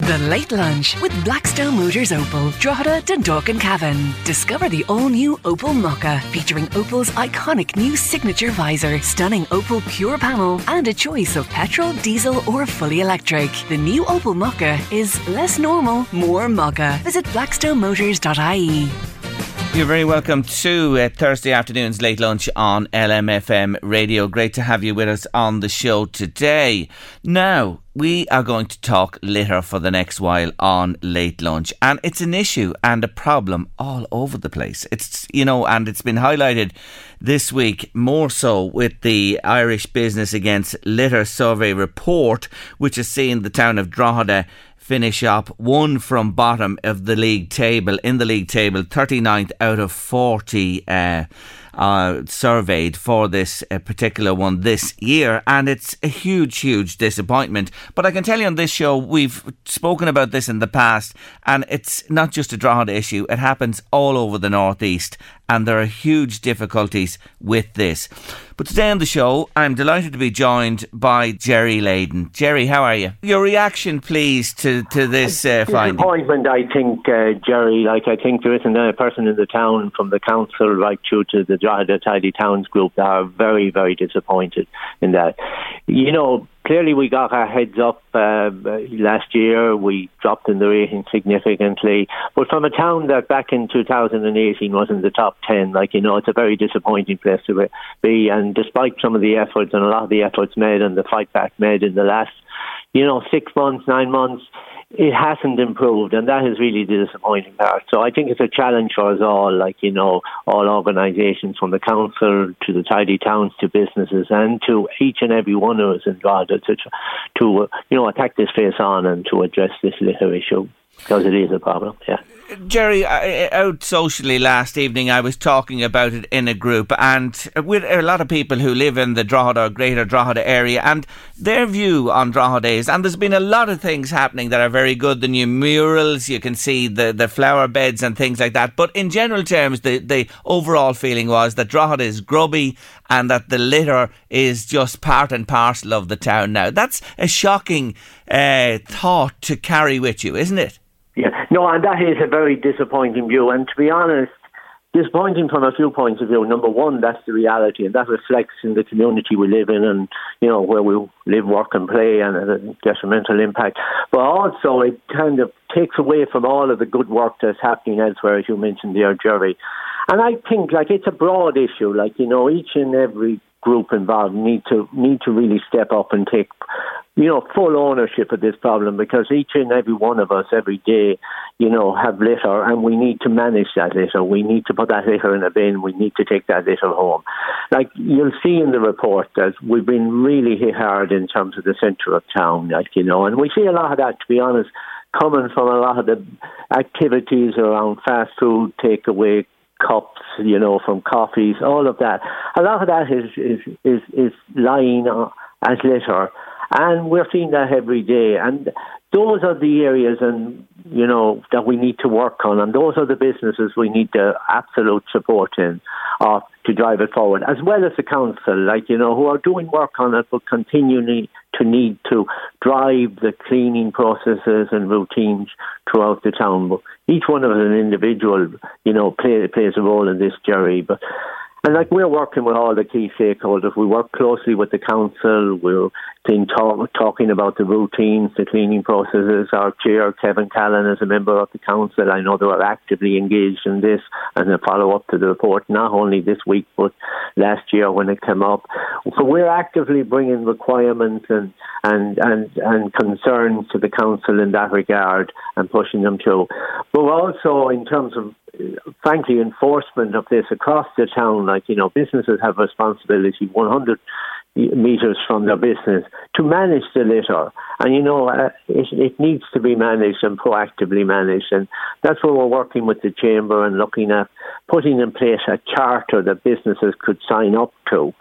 The Late Lunch with Blackstone Motors Opel, Drogheda, Dundalk and Cavan. Discover the all-new Opel Mokka, featuring Opel's iconic new signature visor, stunning Opel Pure panel, and a choice of petrol, diesel or fully electric. The new Opel Mokka is less normal, more Mokka. Visit blackstonemotors.ie. You're very welcome to uh, Thursday afternoon's late lunch on LMFM radio. Great to have you with us on the show today. Now, we are going to talk litter for the next while on late lunch, and it's an issue and a problem all over the place. It's, you know, and it's been highlighted this week more so with the Irish Business Against Litter survey report, which has seen the town of Drogheda finish up one from bottom of the league table in the league table 39th out of 40 uh, uh, surveyed for this uh, particular one this year, and it's a huge, huge disappointment. But I can tell you on this show, we've spoken about this in the past, and it's not just a Drogheda issue, it happens all over the Northeast, and there are huge difficulties with this. But today on the show, I'm delighted to be joined by Jerry Layden. Jerry, how are you? Your reaction, please, to, to this uh, finding. Disappointment, I think, uh, Jerry. Like, I think there isn't a person in the town, from the council right through to the the Tidy Towns group, that are very, very disappointed in that. You know, clearly we got our heads up uh, last year. We dropped in the rating significantly, but from a town that back in 2018 was in the top 10, like you know, it's a very disappointing place to be. And despite some of the efforts and a lot of the efforts made and the fight back made in the last, you know, six months, nine months, it hasn't improved, and that is really the disappointing part. So I think it's a challenge for us all, like you know, all organisations from the council to the tidy towns to businesses and to each and every one of us involved to to you know attack this face on and to address this litter issue because it is a problem. Yeah. Jerry, out socially last evening, I was talking about it in a group, and with a lot of people who live in the Drogheda, Greater Drogheda area, and their view on Drogheda is, and there's been a lot of things happening that are very good. The new murals, you can see the, the flower beds and things like that. But in general terms, the, the overall feeling was that Drogheda is grubby and that the litter is just part and parcel of the town now. That's a shocking uh, thought to carry with you, isn't it? Yeah, no, and that is a very disappointing view. And to be honest, disappointing from a few points of view. Number one, that's the reality, and that reflects in the community we live in, and you know where we live, work, and play, and a detrimental impact. But also, it kind of takes away from all of the good work that's happening elsewhere, as you mentioned there, Jerry. And I think like it's a broad issue. Like you know, each and every group involved need to need to really step up and take you know full ownership of this problem because each and every one of us every day you know have litter and we need to manage that litter. We need to put that litter in a bin. We need to take that litter home. Like you'll see in the report that we've been really hit hard in terms of the centre of town like you know and we see a lot of that to be honest coming from a lot of the activities around fast food takeaway cups, you know, from coffees, all of that. A lot of that is is is, is lying as litter, and we're seeing that every day. And those are the areas, and you know, that we need to work on, and those are the businesses we need the absolute support in, uh, to drive it forward, as well as the council, like you know, who are doing work on it, but continually to need to drive the cleaning processes and routines throughout the town. But each one of an individual, you know, play, plays a role in this, Jerry. But And like we're working with all the key stakeholders, we work closely with the council. We're been talk, talking about the routines, the cleaning processes. Our chair, Kevin Callan, is a member of the council. I know they are actively engaged in this and a follow up to the report, not only this week, but last year when it came up. So we're actively bringing requirements and, and, and, and concerns to the council in that regard and pushing them through. But also, in terms of frankly, enforcement of this across the town, like, you know, businesses have responsibility 100 meters from their business to manage the litter. And, you know, uh, it, it needs to be managed and proactively managed. And that's where we're working with the Chamber and looking at putting in place a charter that businesses could sign up to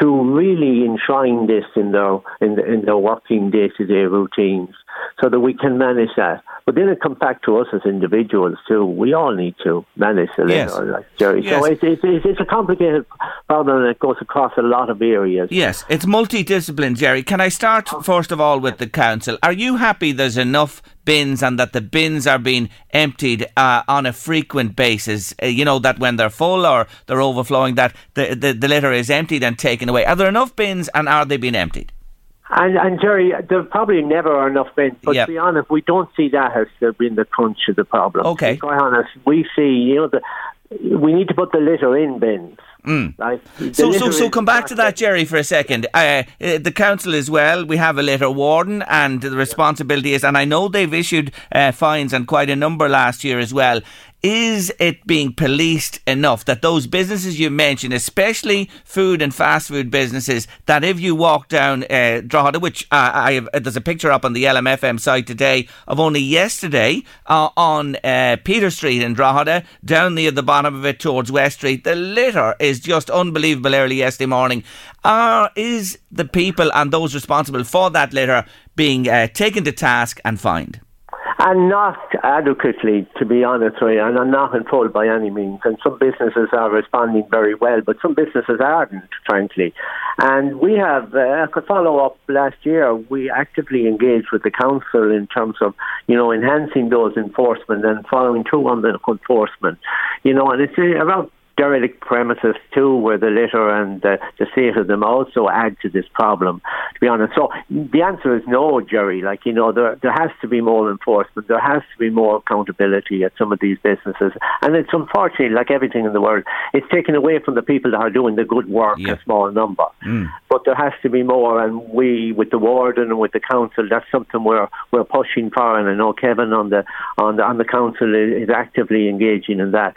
to really enshrine this in their in, the, in their working day to day routines, so that we can manage that. But then it comes back to us as individuals too. We all need to manage the yes. like Jerry. Yes. So it's, it's, it's a complicated problem and it goes across a lot of areas. Yes, it's multidisciplinary, Jerry. Can I start first of all with the council? Are you happy there's enough bins and that the bins are being emptied uh, on a frequent basis? Uh, you know, that when they're full or they're overflowing, that the, the, the litter is emptied and taken away. Are there enough bins and are they being emptied? And, and Jerry, there probably never are enough bins. But yep. to be honest, we don't see that as being the crunch of the problem. Okay. To be quite honest, we see you know the, we need to put the litter in bins. Mm. Right? So, so, so come back to that, Jerry, for a second. Uh, uh, the council as well. We have a litter warden, and the responsibility is, and I know they've issued uh, fines and quite a number last year as well. Is it being policed enough that those businesses you mentioned, especially food and fast food businesses, that if you walk down uh, Drogheda, which uh, I have, uh, there's a picture up on the LMFM site today of only yesterday uh, on uh, Peter Street in Drogheda, down near the bottom of it towards West Street, the litter is just unbelievable early yesterday morning. Are is the people and those responsible for that litter being uh, taken to task and fined? And not adequately, to be honest with you, and I'm not in full by any means. And some businesses are responding very well, but some businesses aren't, frankly. And we have, uh, a follow up last year, we actively engaged with the council in terms of, you know, enhancing those enforcement and following through on the enforcement. You know, and it's uh, around derelict premises too, where the litter and the, the state of them also add to this problem. To be honest, so the answer is no, Jerry. Like you know, there there has to be more enforcement. There has to be more accountability at some of these businesses, and it's unfortunately like everything in the world, it's taken away from the people that are doing the good work, yeah. a small number. Mm. But there has to be more, and we, with the warden and with the council, that's something we're we're pushing for. And I know Kevin on the on the on the council is, is actively engaging in that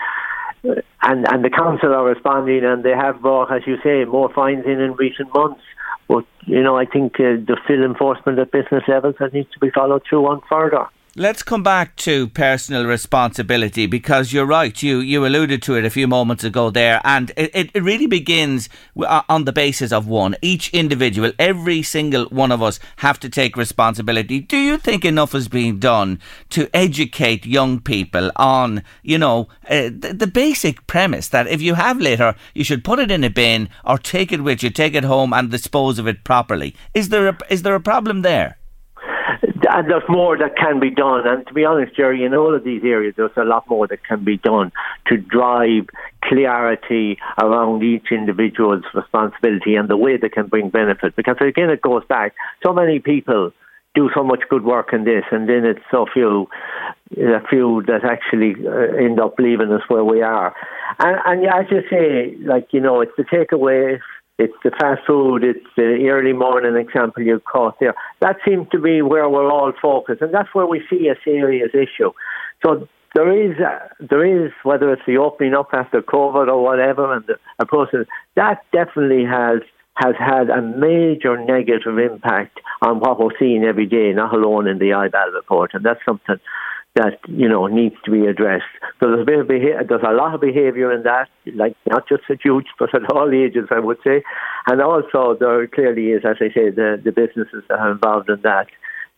and and the council are responding, and they have brought, as you say, more fines in in recent months. But you know, I think uh, the still enforcement at business levels that needs to be followed through on further. Let's come back to personal responsibility because you're right. You you alluded to it a few moments ago there, and it, it really begins uh, on the basis of one. Each individual, every single one of us, have to take responsibility. Do you think enough is being done to educate young people on, you know, uh, the, the basic premise that if you have litter, you should put it in a bin or take it with you, take it home, and dispose of it properly? Is there a, is there a problem there? And there's more that can be done. And to be honest, Jerry, in all of these areas, there's a lot more that can be done to drive clarity around each individual's responsibility and the way they can bring benefit. Because again, it goes back. So many people do so much good work in this, and then it's so few, a few that actually uh, end up leaving us where we are. And, and as you say, like you know, it's the takeaway it's the fast food, it's the early morning example you caught there. That seems to be where we're all focused, and that's where we see a serious issue. So there is, there is whether it's the opening up after COVID or whatever, and the, the process that definitely has has had a major negative impact on what we're seeing every day, not alone in the IBAL report, and that's something that you know needs to be addressed. So there's a bit of behavior, there's a lot of behaviour in that, like not just at youth, but at all ages, I would say. And also there clearly is, as I say, the the businesses that are involved in that.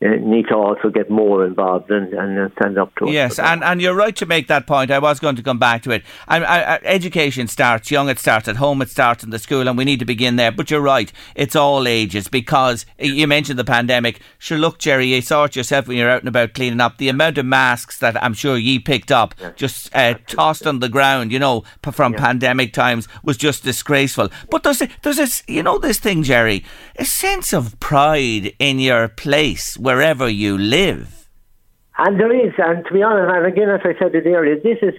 Uh, need to also get more involved and, and stand up to it. Yes, and, and you're right to make that point. I was going to come back to it. I, I, education starts young, it starts at home, it starts in the school, and we need to begin there. But you're right, it's all ages because you mentioned the pandemic. Sure, look, Jerry, you saw it yourself when you're out and about cleaning up. The amount of masks that I'm sure ye picked up, just uh, tossed on the ground, you know, from pandemic times was just disgraceful. But there's, a, there's this, you know, this thing, Jerry, a sense of pride in your place wherever you live. And there is, and to be honest, and again, as I said it earlier, this is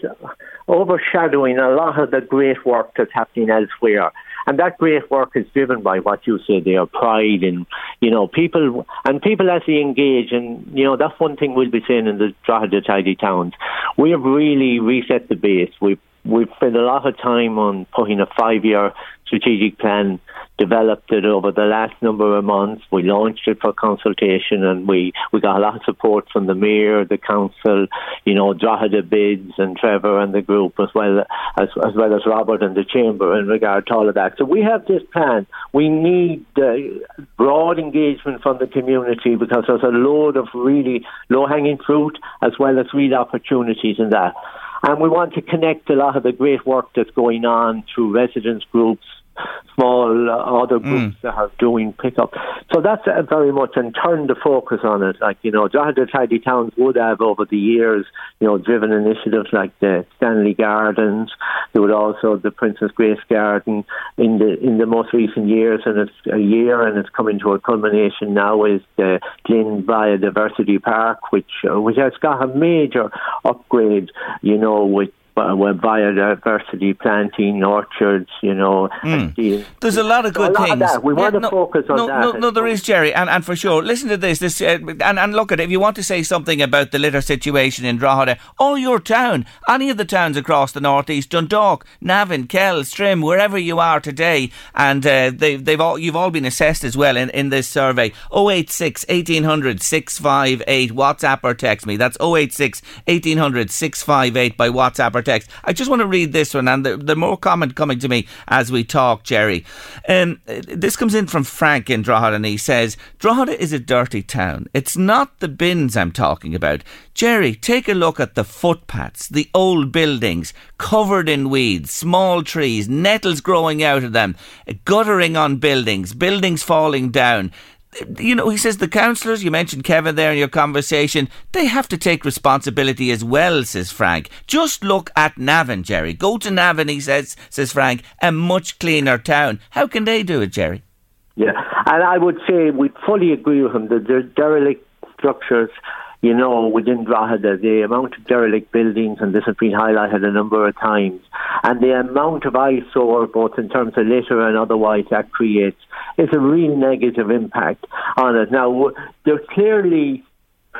overshadowing a lot of the great work that's happening elsewhere. And that great work is driven by what you say their pride and, you know, people, and people as they engage, and, you know, that's one thing we'll be saying in the Drogheda Tidy Towns. We have really reset the base. We've we've spent a lot of time on putting a five year strategic plan, developed it over the last number of months. We launched it for consultation and we, we got a lot of support from the mayor, the council, you know, Drogheda Bids and Trevor and the group as well as, as well as Robert and the chamber in regard to all of that. So we have this plan. We need uh, broad engagement from the community because there's a load of really low hanging fruit as well as real opportunities in that. And we want to connect a lot of the great work that's going on through residents groups, small uh, other mm. groups mm. that are doing pickup. So that's uh, very much and turn the focus on it. Like, you know, Drogheda Tidy Towns would have over the years, you know, driven initiatives like the Stanley Gardens. There would also the Princess Grace Garden in the in the most recent years, and it's a year and it's coming to a culmination now is the Glyn Biodiversity Park, which uh, which has got a major upgrade, you know, with biodiversity, planting orchards, you know. Mm. There's a lot of good so things. We yeah, want to no, focus on no, that. No, no, there is, Jerry, and, and for sure. Listen to this. This uh, and, and look at it. If you want to say something about the litter situation in Drogheda or your town, any of the towns across the northeast, Dundalk, Navan, Kells, Trim, wherever you are today, and uh, they, they've all you've all been assessed as well in, in this survey. 086 1800 658 WhatsApp or text me. That's 086 1800 658 by WhatsApp or text. I just want to read this one, and the, the more comment coming to me as we talk, Jerry. Um, this comes in from Frank in Drogheda, and he says, Drogheda is a dirty town. It's not the bins I'm talking about. Jerry, take a look at the footpaths, the old buildings, covered in weeds, small trees, nettles growing out of them, guttering on buildings, buildings falling down you know, he says the councillors, you mentioned Kevin there in your conversation, they have to take responsibility as well, says Frank. Just look at Navan, Jerry. Go to Navan, he says, says Frank, a much cleaner town. How can they do it, Jerry? Yeah, and I would say we fully agree with him that the derelict structures you know, within Drogheda, the amount of derelict buildings, and this has been highlighted a number of times, and the amount of eyesore, both in terms of litter and otherwise, that creates, is a real negative impact on it. Now, there's clearly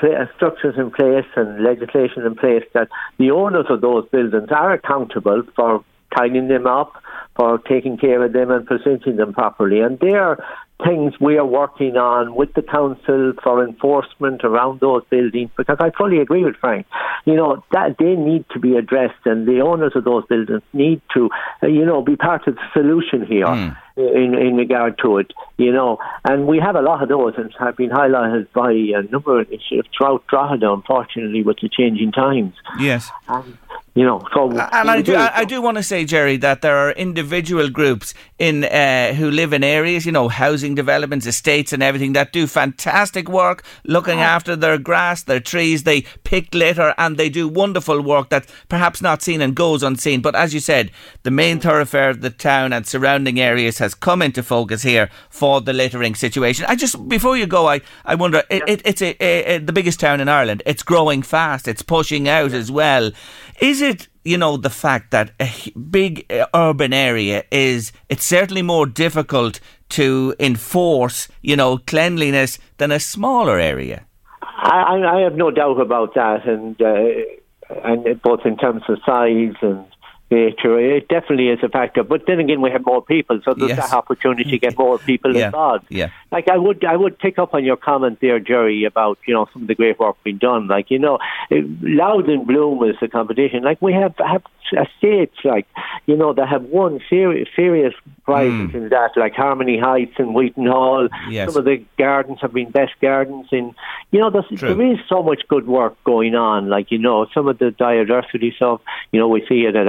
uh, structures in place and legislation in place that the owners of those buildings are accountable for tidying them up, for taking care of them and presenting them properly. And they are things we are working on with the council for enforcement around those buildings because I fully agree with Frank. You know, that they need to be addressed and the owners of those buildings need to, you know, be part of the solution here. Mm. In, in regard to it, you know, and we have a lot of those, and have been highlighted by a number of issues throughout Drogheda, unfortunately, with the changing times. Yes. Um, you know, so and I do, I, I do want to say, Jerry, that there are individual groups in uh, who live in areas, you know, housing developments, estates, and everything that do fantastic work looking uh-huh. after their grass, their trees. They pick litter and they do wonderful work that's perhaps not seen and goes unseen. But as you said, the main thoroughfare of the town and surrounding areas has come into focus here for the littering situation. I just before you go, I I wonder, it, it, it's a, a, a, the biggest town in Ireland. It's growing fast. It's pushing out as well. Is it, you know, the fact that a big uh, urban area is, it's certainly more difficult to enforce, you know, cleanliness than a smaller area? I, I have no doubt about that, and uh, and both in terms of size and nature. It definitely is a factor. But then again, we have more people, so there's yes. that opportunity to get more people yeah. involved. Yeah. Like I would, I would pick up on your comment there, Jerry, about you know some of the great work being done. Like you know, Louth and Bloom is the competition. Like we have have estates like you know that have won serious serious prizes mm. in that, like Harmony Heights and Wheaton Hall. Yes. Some of the gardens have been best gardens in. You know, there is so much good work going on. Like you know, some of the biodiversity stuff. You know, we see it at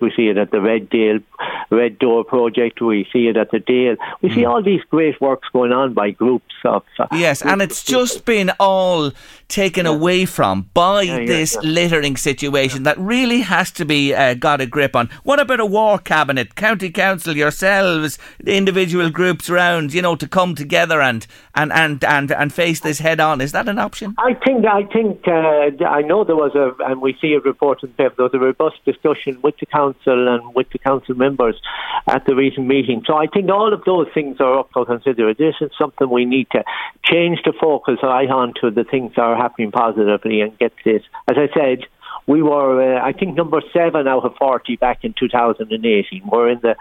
We see it at the Red Dale, Red Door project, we see it at the Dale. We see hmm. all these great works going on by groups of. Uh, yes, and it's just been all taken yeah. away from by yeah, this littering situation that really has to be uh, got a grip on. What about a war cabinet, county council, yourselves, individual groups around, you know, to come together and and and and, and face this head on? Is that an option? I think I think uh, I know there was a, and we see a report in the paper. There was a robust discussion with the council and with the council members at the recent meeting. So I think all of those things are up for consideration. This is something we need to change the focus right on to the things that are happening positively and get this. As I said, we were, uh, I think, number seven out of forty back in 2018. We're in the,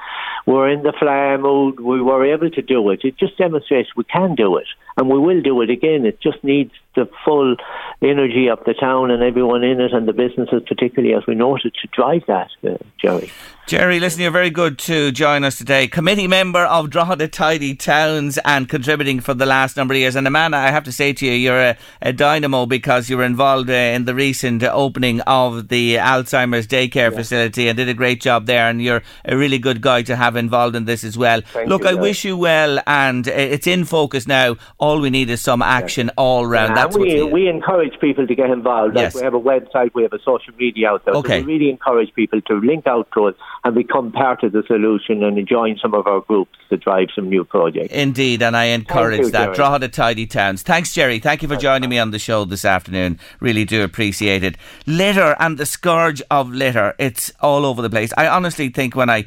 we're in the flyer mode. We were able to do it. It just demonstrates we can do it, and we will do it again. It just needs the full energy of the town and everyone in it, and the businesses, particularly as we noted, to drive that, uh, Jerry. Jerry, listen, you're very good to join us today. Committee member of Drogheda Tidy Towns and contributing for the last number of years. And Amanda, I have to say to you, you're a, a dynamo because you were involved uh, in the recent opening of the Alzheimer's daycare yeah. facility and did a great job there. And you're a really good guy to have involved in this as well. Thank Look, you, I wish you well, and uh, it's in focus now. All we need is some action yeah. all round. That's we, we encourage people to get involved. Like yes. we have a website, we have a social media out there. Okay. So we really encourage people to link out to us and become part of the solution and join some of our groups to drive some new projects. Indeed, and I encourage you, that. Drogheda tidy towns. Thanks, Jerry. Thank you for joining me on the show this afternoon. Really do appreciate it. Litter and the scourge of litter. It's all over the place. I honestly think when I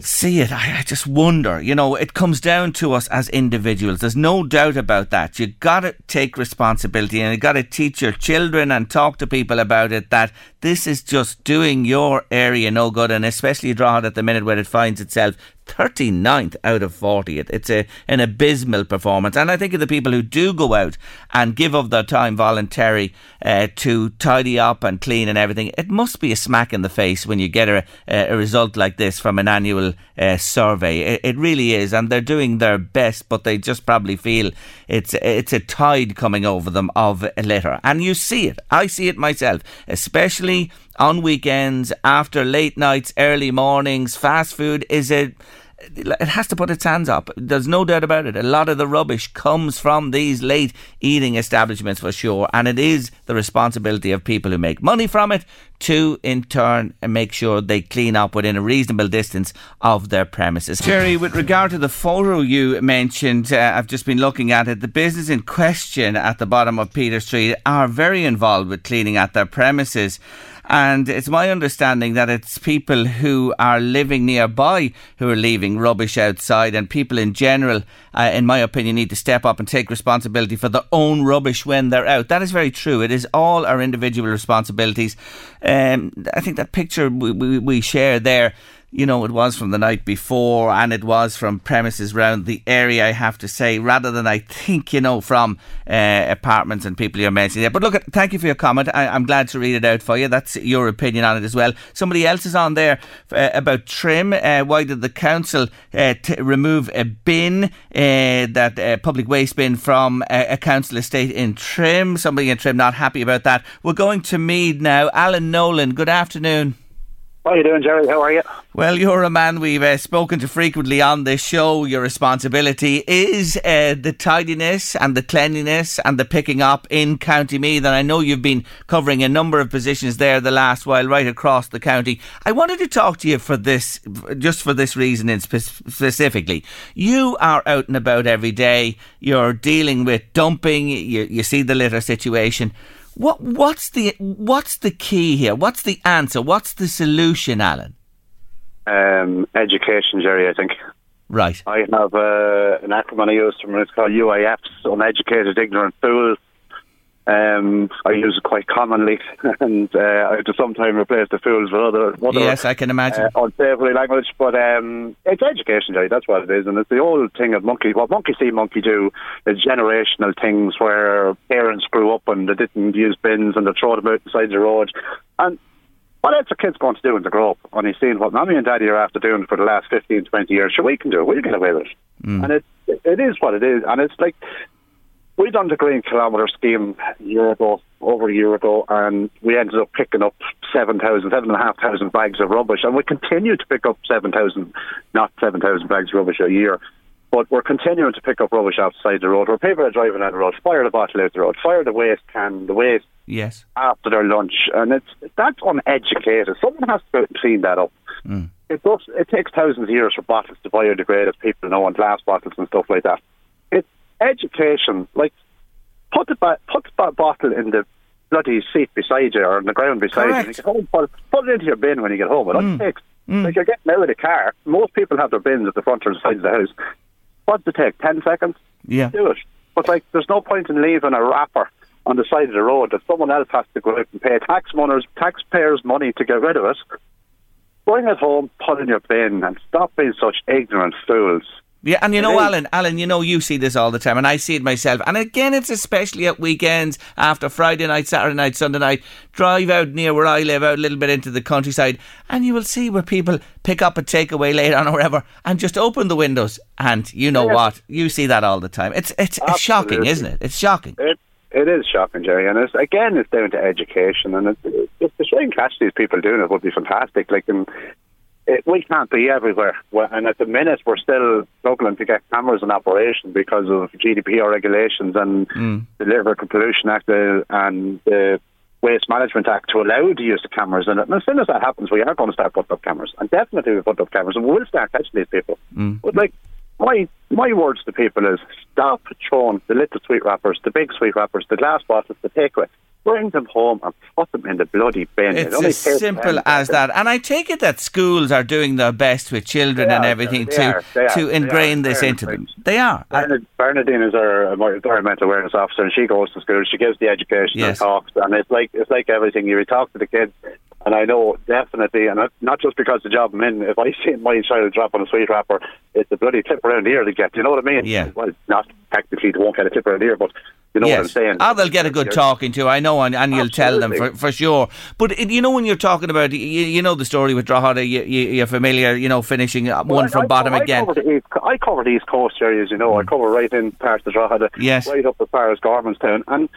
see it, I, I, just wonder. You know, it comes down to us as individuals. There's no doubt about that. You got to take responsibility and you got to teach your children and talk to people about it that this is just doing your area no good, and especially Drogheda at the minute where it finds itself 39th out of 40. It's a, an abysmal performance. And I think of the people who do go out and give of their time voluntary uh, to tidy up and clean and everything, it must be a smack in the face when you get a, a result like this from an annual uh, survey. It, it, really is. And they're doing their best, but they just probably feel it's, it's a tide coming over them of litter. And you see it. I see it myself, especially on weekends, after late nights, early mornings. Fast food is a it has to put its hands up. There's no doubt about it. A lot of the rubbish comes from these late eating establishments for sure, and it is the responsibility of people who make money from it to, in turn, make sure they clean up within a reasonable distance of their premises. Jerry, with regard to the photo you mentioned, uh, I've just been looking at it. The business in question at the bottom of Peter Street are very involved with cleaning at their premises. And it's my understanding that it's people who are living nearby who are leaving rubbish outside, and people in general, uh, in my opinion, need to step up and take responsibility for their own rubbish when they're out. That is very true. It is all our individual responsibilities. Um, I think that picture we, we, we share there you know, it was from the night before and it was from premises around the area, I have to say, rather than I think, you know, from uh, apartments and people you're mentioning there. But look, thank you for your comment. I, am glad to read it out for you. That's your opinion on it as well. Somebody else is on there uh, about trim. Uh, why did the council uh, t- remove a bin, uh, that uh, public waste bin from a, a council estate in Trim? Somebody in Trim not happy about that. We're going to Meath now. Alan Nolan, good afternoon. How are you doing, Jerry? How are you? Well, you're a man we've uh, spoken to frequently on this show. Your responsibility is uh, the tidiness and the cleanliness and the picking up in County Meath. And I know you've been covering a number of positions there the last while, right across the county. I wanted to talk to you for this, just for this reason in spe- specifically. You are out and about every day. You're dealing with dumping. You, you see the litter situation. What what's the what's the key here? What's the answer? What's the solution, Alan? Um, education, Jerry. I think. Right. I have uh, an acronym I use from it's called UIFs, uneducated, ignorant fools. Um, I use it quite commonly, and uh, I have to sometimes replace the fools with other, other Yes, I can imagine. uh, unsavory language. But um, it's education, Jerry. That's what it is, and it's the old thing of monkey. What monkey see, monkey do. The generational things where parents grew up and they didn't use bins and they throw them out beside the road, and what else are kids going to do when they grow up? And he's seeing what mommy and daddy are after doing for the last 15, 20 years. Sure, we can do it. We'll get away with it. And it, it is what it is. And it's like, we done the green kilometre scheme a year ago, over a year ago, and we ended up picking up 7,000, 7,500 bags of rubbish. And we continue to pick up 7,000, not 7,000 bags of rubbish a year. But we're continuing to pick up rubbish outside the road. Where people are driving down the road, fire the bottle out the road, fire the waste can, the waste yes. after their lunch, and it's that's uneducated. Someone has to go and clean that up. Mm. It does. It takes thousands of years for bottles to biodegrade, as people know, and glass bottles and stuff like that. Education. Like put the ba- put the ba- bottle in the bloody seat beside you or on the ground beside you. When you get home, put, put it into your bin when you get home. It only takes mm. like you're getting out of the car. Most people have their bins at the front or the side of the house. What does it take? Ten seconds Yeah. do it. But like, there's no point in leaving a wrapper on the side of the road that someone else has to go out and pay tax moners, taxpayers' money to get rid of it. Bring it home, put it in your bin, and stop being such ignorant fools. Yeah, and you know. Alan, Alan, you know, you see this all the time, and I see it myself. And again, it's especially at weekends, after Friday night, Saturday night, Sunday night. Drive out near where I live, out a little bit into the countryside, and you will see where people pick up a takeaway later on or whatever, and just open the windows. And you know what? You see that all the time. It's it's, it's shocking, isn't it? It's shocking. It it is shocking, Jerry, and it's again it's down to education, and it's, if try and catch these people doing it would be fantastic. Like, and it, we can't be everywhere, and at the minute we're still struggling to get cameras in operation because of GDPR regulations and hmm. the Litter Pollution Act uh, and the Waste Management Act to allow the use of cameras in it. And as soon as that happens, we are going to start putting up cameras, and definitely we put up cameras, and we will start catching these people. Hmm. But like my my words to people is stop throwing the little sweet wrappers, the big sweet wrappers, the glass bottles, the takeaway. Bring them home and put them in the bloody bin. It's only as simple as that. And I take it that schools are doing their best with children They and are, everything to are, to ingrain this into them. They are. Bernard, Bernadine is our environmental awareness officer, and she goes to school. She gives the education Yes. talks, and it's like it's like everything. You talk to the kids, and I know definitely, and not- not just because the job I'm in. If I see my child drop on a sweet wrapper, it's a bloody tip around the ear they get. You know what I mean? Yeah. Well, not technically, they won't get a clip around the ear, but you know what I'm saying. Oh, they'll get a good talking to. I know, and, and you'll tell them for, for sure. But it, you know, when you're talking about, you, you know, the story with Drogheda, you, you, you're familiar. You know, finishing uh, one Well, from I, bottom I again. Mm. Cover east, I cover the East Coast areas, you know. I cover right in parts of Drogheda, Yes. right up as far as Gormanstown. And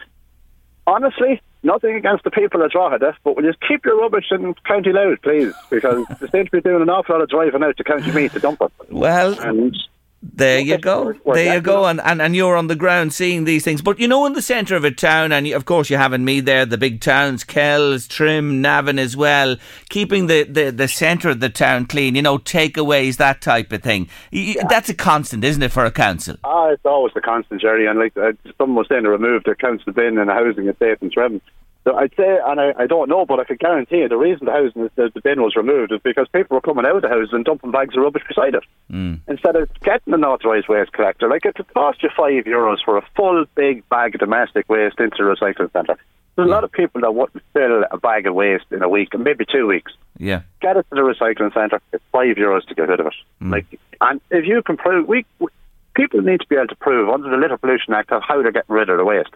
honestly, nothing against the people of Drogheda, but will you keep your rubbish in County Louth, please? Because they seem to be doing an awful lot of driving out to County Meath to dump it. Well, And There you go. There you go. And, and and you're on the ground seeing these things. But you know, in the centre of a town, and you- of course you have in me there the big towns, Kells, Trim, Navan as well, keeping the, the, the centre of the town clean, you know, takeaways, that type of thing. Y- y- That's a constant, isn't it, for a council? Ah, it's always the constant, Jerry. And like uh, someone was saying, to remove the council bin and the housing estate in Trim. So I'd say, and I, I don't know, but I can guarantee you, the reason the housing the, the bin was removed is because people were coming out of the house and dumping bags of rubbish beside it hmm. instead of getting an authorised waste collector. Like it could cost you five euros for a full big bag of domestic waste into a recycling centre. There's a lot of people that wouldn't fill a bag of waste in a week, and maybe two weeks Yeah. get it to the recycling centre. It's five euros to get rid of it. Hmm. Like, and if you can prove, we, we people need to be able to prove under the Litter Pollution Act of how they're getting rid of the waste.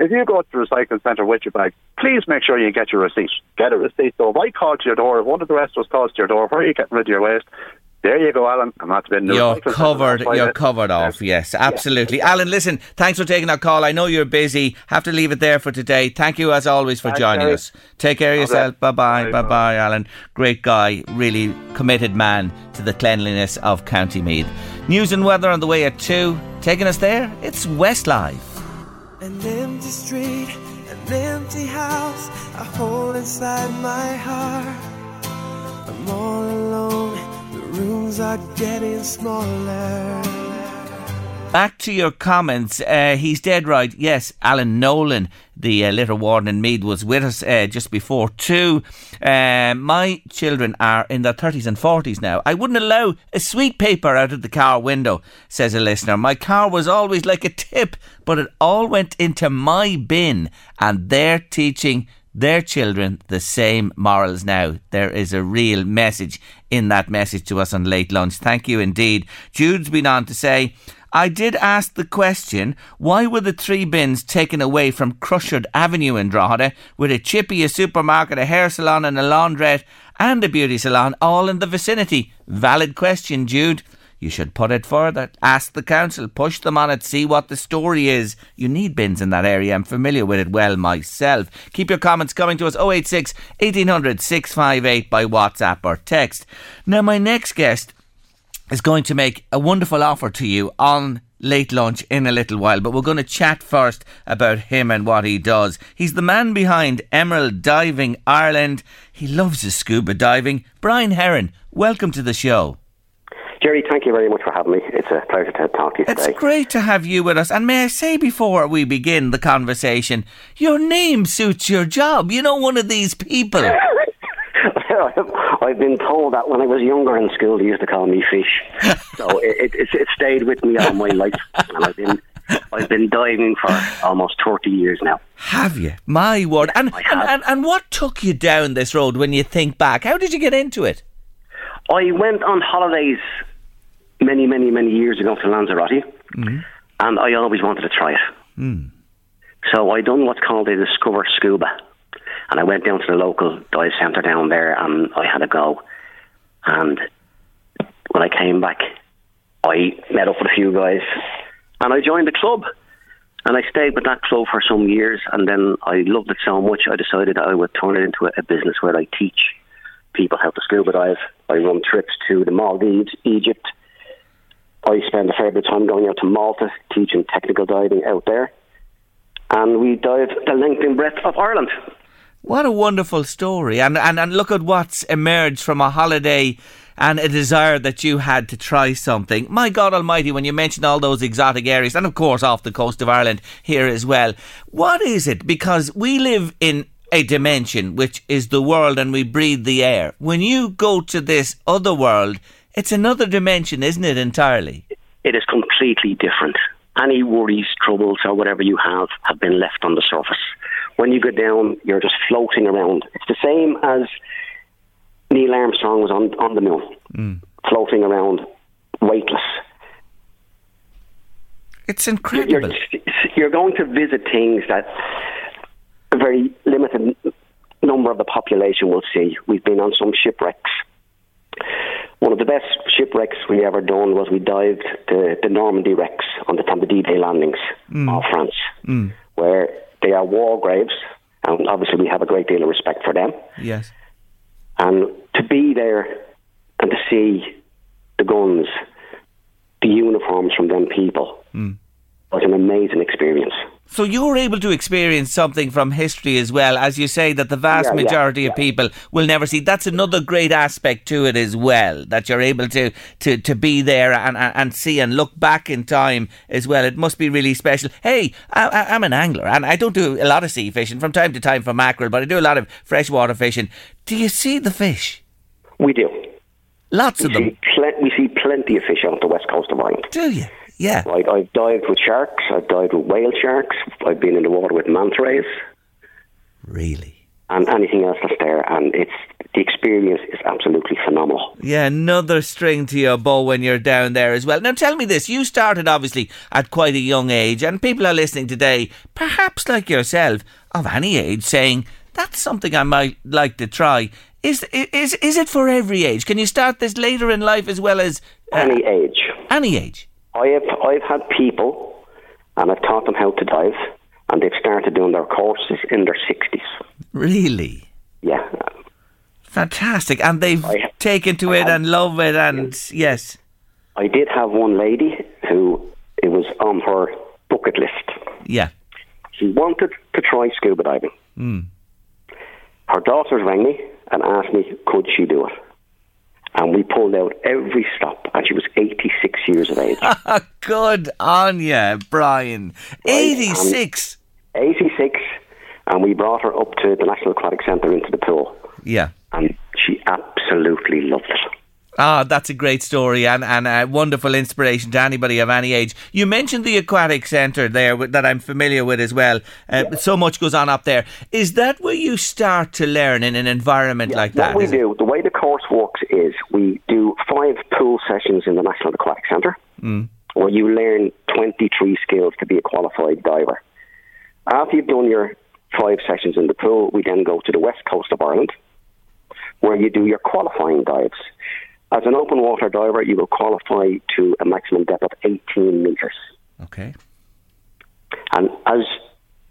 If you go to the recycling centre with your bag, please make sure you get your receipt. Get a receipt. So if I call to your door, if one of the rest of us calls to your door, where are you getting rid of your waste? There you go, Alan. And that's been You're covered. You're minutes. covered off. Yes, absolutely. Alan, listen. Thanks for taking our call. I know you're busy. Have to leave it there for today. Thank you as always for Thanks, joining us. Take care of yourself. Bye bye. Bye, Bye Alan. Great guy. Really committed man to the cleanliness of County Meath. News and weather on the way at two. Taking us there. It's West Live. An empty street, an empty house, a hole inside my heart. I'm all alone, the rooms are getting smaller. Back to your comments. Uh, he's dead right. Yes, Alan Nolan, the uh, litter warden in Meath, was with us uh, just before two. Uh, my children are in their 30s and 40s now. I wouldn't allow a sweet paper out of the car window, says a listener. My car was always like a tip, but it all went into my bin, and they're teaching their children the same morals now. There is a real message in that message to us on late lunch. Thank you indeed. Jude's been on to say, I did ask the question why were the three bins taken away from Crushard Avenue in Drogheda with a chippy, a supermarket, a hair salon, and a laundrette and a beauty salon all in the vicinity? Valid question, Jude. You should put it further. Ask the council, push them on it, see what the story is. You need bins in that area. I'm familiar with it well myself. Keep your comments coming to us 086 1800 658 by WhatsApp or text. Now, my next guest is going to make a wonderful offer to you on late lunch in a little while, but we're going to chat first about him and what he does. He's the man behind Emerald Diving Ireland. He loves his scuba diving. Brian Heron, welcome to the show. Jerry, thank you very much for having me. It's a pleasure to talk to you It's great to have you with us. And may I say before we begin the conversation, your name suits your job. You know, one of these people. I've been told that when I was younger in school, they used to call me fish. so it, it, it stayed with me all my life, and I've been I've been diving for almost thirty years now. Have you? My word. And, and, and, and what took you down this road when you think back? How did you get into it? I went on holidays many, many, many years ago to Lanzarote, mm. and I always wanted to try it. Hmm. So I done what's called a Discover Scuba, and I went down to the local dive centre down there, and I had a go. And when I came back, I met up with a few guys, and I joined the club. And I stayed with that club for some years, and then I loved it so much, I decided I would turn it into a, business where I teach people how to scuba dive. I run trips to the Maldives, Egypt. I spend a fair bit of time going out to Malta, teaching technical diving out there. And we dive the length and breadth of Ireland. What a wonderful story. And, and, and look at what's emerged from a holiday and a desire that you had to try something. My God Almighty, when you mentioned all those exotic areas, and of course off the coast of Ireland here as well, what is it? Because we live in a dimension which is the world and we breathe the air. When you go to this other world, it's another dimension, isn't it, entirely? It is completely different. Any worries, troubles, or whatever you have have been left on the surface. When you go down, you're just floating around. It's the same as Neil Armstrong was on, on the moon, mm. floating around, weightless. It's You're, incredible. you're going to visit things that a very limited number of the population will see. We've been on some shipwrecks. One of the best shipwrecks we ever done was we dived the, the Normandy wrecks on the, on the D-Day landings mm. of France, mm. where they are war graves, and obviously we have a great deal of respect for them. Yes. And to be there and to see the guns, the uniforms from them people, hmm. was an amazing experience. So you were able to experience something from history as well, as you say that the vast Yeah, yeah, majority of yeah. people will never see. That's another great aspect to it as well, that you're able to to, to be there and, and, and see and look back in time as well. It must be really special. Hey, I, I'm an angler and I don't do a lot of sea fishing from time to time for mackerel, but I do a lot of freshwater fishing. Do you see the fish? We do. Lots of them. pl- we see plenty of fish off the west coast of Ireland. Do you? Yeah. Right, I've dived with sharks. I've dived with whale sharks. I've been in the water with manta rays Really? and anything else that's there. And it's the experience is absolutely phenomenal. Yeah, another string to your bow when you're down there as well. Now, tell me this. You started obviously at quite a young age, and people are listening today, perhaps like yourself, of any age, saying, that's something I might like to try. Is, is, is it for every age? Can you start this later in life as well as uh, Any age. any age? I have I've had people, and I've taught them how to dive, and they've started doing their courses in their sixties. Really? Yeah, Fantastic. And they've I- taken to I it have- and love it, and yes. I did have one lady who it was on her bucket list. Yeah. She wanted to try scuba diving. Hmm. Her daughters rang me and asked me, could she do it? And we pulled out every stop, and she was 86 years of age. Good on you, Brian. 86. 86, and we brought her up to the National Aquatic Centre into the pool, Yeah. and she absolutely loved it. Ah, that's a great story and, and a wonderful inspiration to anybody of any age. You mentioned the aquatic centre there that I'm familiar with as well. Uh, So much goes on up there. Is that where you start to learn in an environment like that? What we is it? do, the way the course works is we do five pool sessions in the National Aquatic Centre, Mm. where you learn 23 skills to be a qualified diver. After you've done your five sessions in the pool, we then go to the west coast of Ireland, where you do your qualifying dives. As an open water diver, you will qualify to a maximum depth of 18 metres. Okay. And as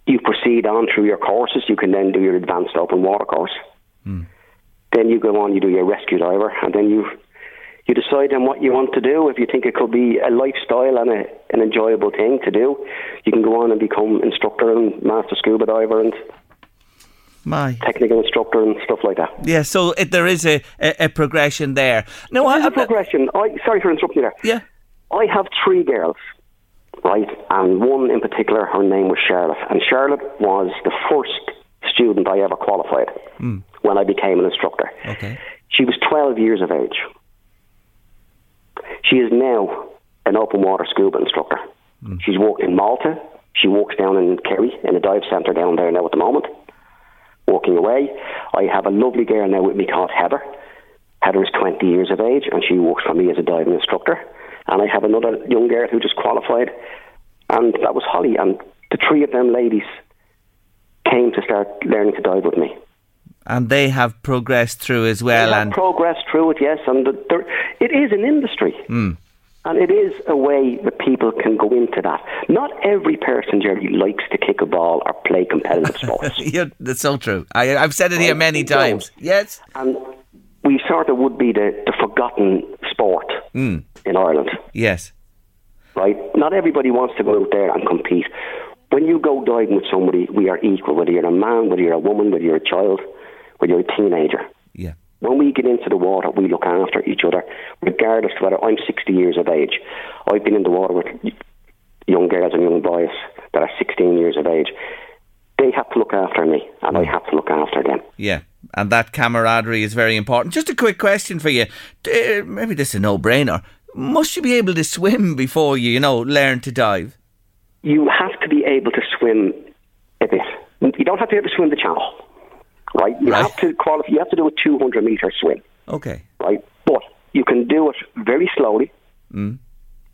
you proceed on through your courses, you can then do your advanced open water course. Hmm. Then you go on, you do your rescue diver, and then you you decide on what you want to do. If you think it could be a lifestyle and a, an enjoyable thing to do, you can go on and become instructor and master scuba diver and My. technical instructor and stuff like that. Yeah, so it, there is a, a, a progression there. No, There's I, a progression. I sorry for interrupting you there. Yeah. I have three girls, right? And one in particular, her name was Charlotte. And Charlotte was the first student I ever qualified hmm. when I became an instructor. Okay. She was 12 years of age. She is now an open water scuba instructor. Hmm. She's worked in Malta. She works down in Kerry in a dive centre down there now at the moment, working away. I have a lovely girl now with me called Heather. Heather is 20 years of age and she works for me as a diving instructor. And I have another young girl who just qualified, and that was Holly. And the three of them ladies came to start learning to dive with me. And they have progressed through as well. They have And progressed through it, yes, and the, it is an industry. Hmm. And it is a way that people can go into that. Not every person, Jerry, likes to kick a ball or play competitive sports. yeah, that's so true. I, I've said it here many times. Yes. and we sort of would be the, the forgotten sport Hmm. in Ireland, Yes. right? Not everybody wants to go out there and compete. When you go diving with somebody, we are equal, whether you're a man, whether you're a woman, whether you're a child, whether you're a teenager. Yeah. When we get into the water, we look after each other, regardless of whether I'm 60 years of age. I've been in the water with young girls and young boys that are 16 years of age. They have to look after me, and I have to look after them. Yeah. And that camaraderie is very important. Just a quick question for you. Uh, Maybe this is a no-brainer. Must you be able to swim before you, you know, learn to dive? You have to be able to swim a bit. You don't have to be able to swim the channel, right? You Right. have to qualify. You have to do a 200 meter swim, Okay. right? But you can do it very slowly. Mm.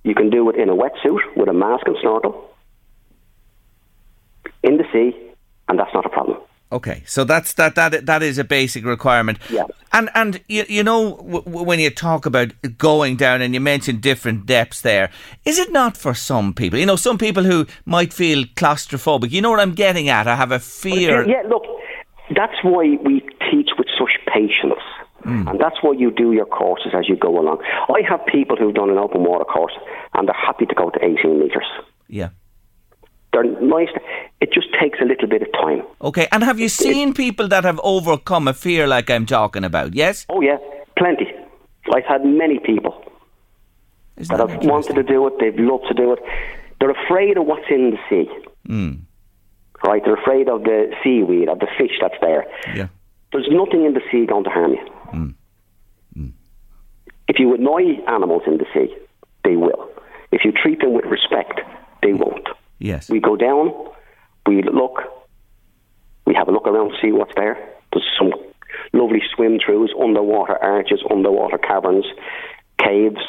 You can do it in a wetsuit with a mask and snorkel in the sea, and that's not a problem. Okay, so that's that that that is a basic requirement. Yeah. And and you you know w- w- when you talk about going down and you mention different depths there, is it not for some people? You know, some people who might feel claustrophobic. You know what I'm getting at? I have a fear. Yeah, look, that's why we teach with such patience. Hmm. And that's why you do your courses as you go along. I have people who've done an open water course and they're happy to go to 18 metres. Yeah. They're nice. It just takes a little bit of time. Okay. And have you seen people that have overcome a fear like I'm talking about? Yes. Oh, yeah, plenty. I've had many people Is that have wanted to do it, they've loved to do it. They're afraid of what's in the sea. Hmm. Right? They're afraid of the seaweed, of the fish that's there. Yeah. There's nothing in the sea going to harm you. Mm. Mm. If you annoy animals in the sea, they will. If you treat them with respect, they mm. won't. Yes. We go down, we look, we have a look around see what's there. There's some lovely swim throughs, underwater arches, underwater caverns, caves.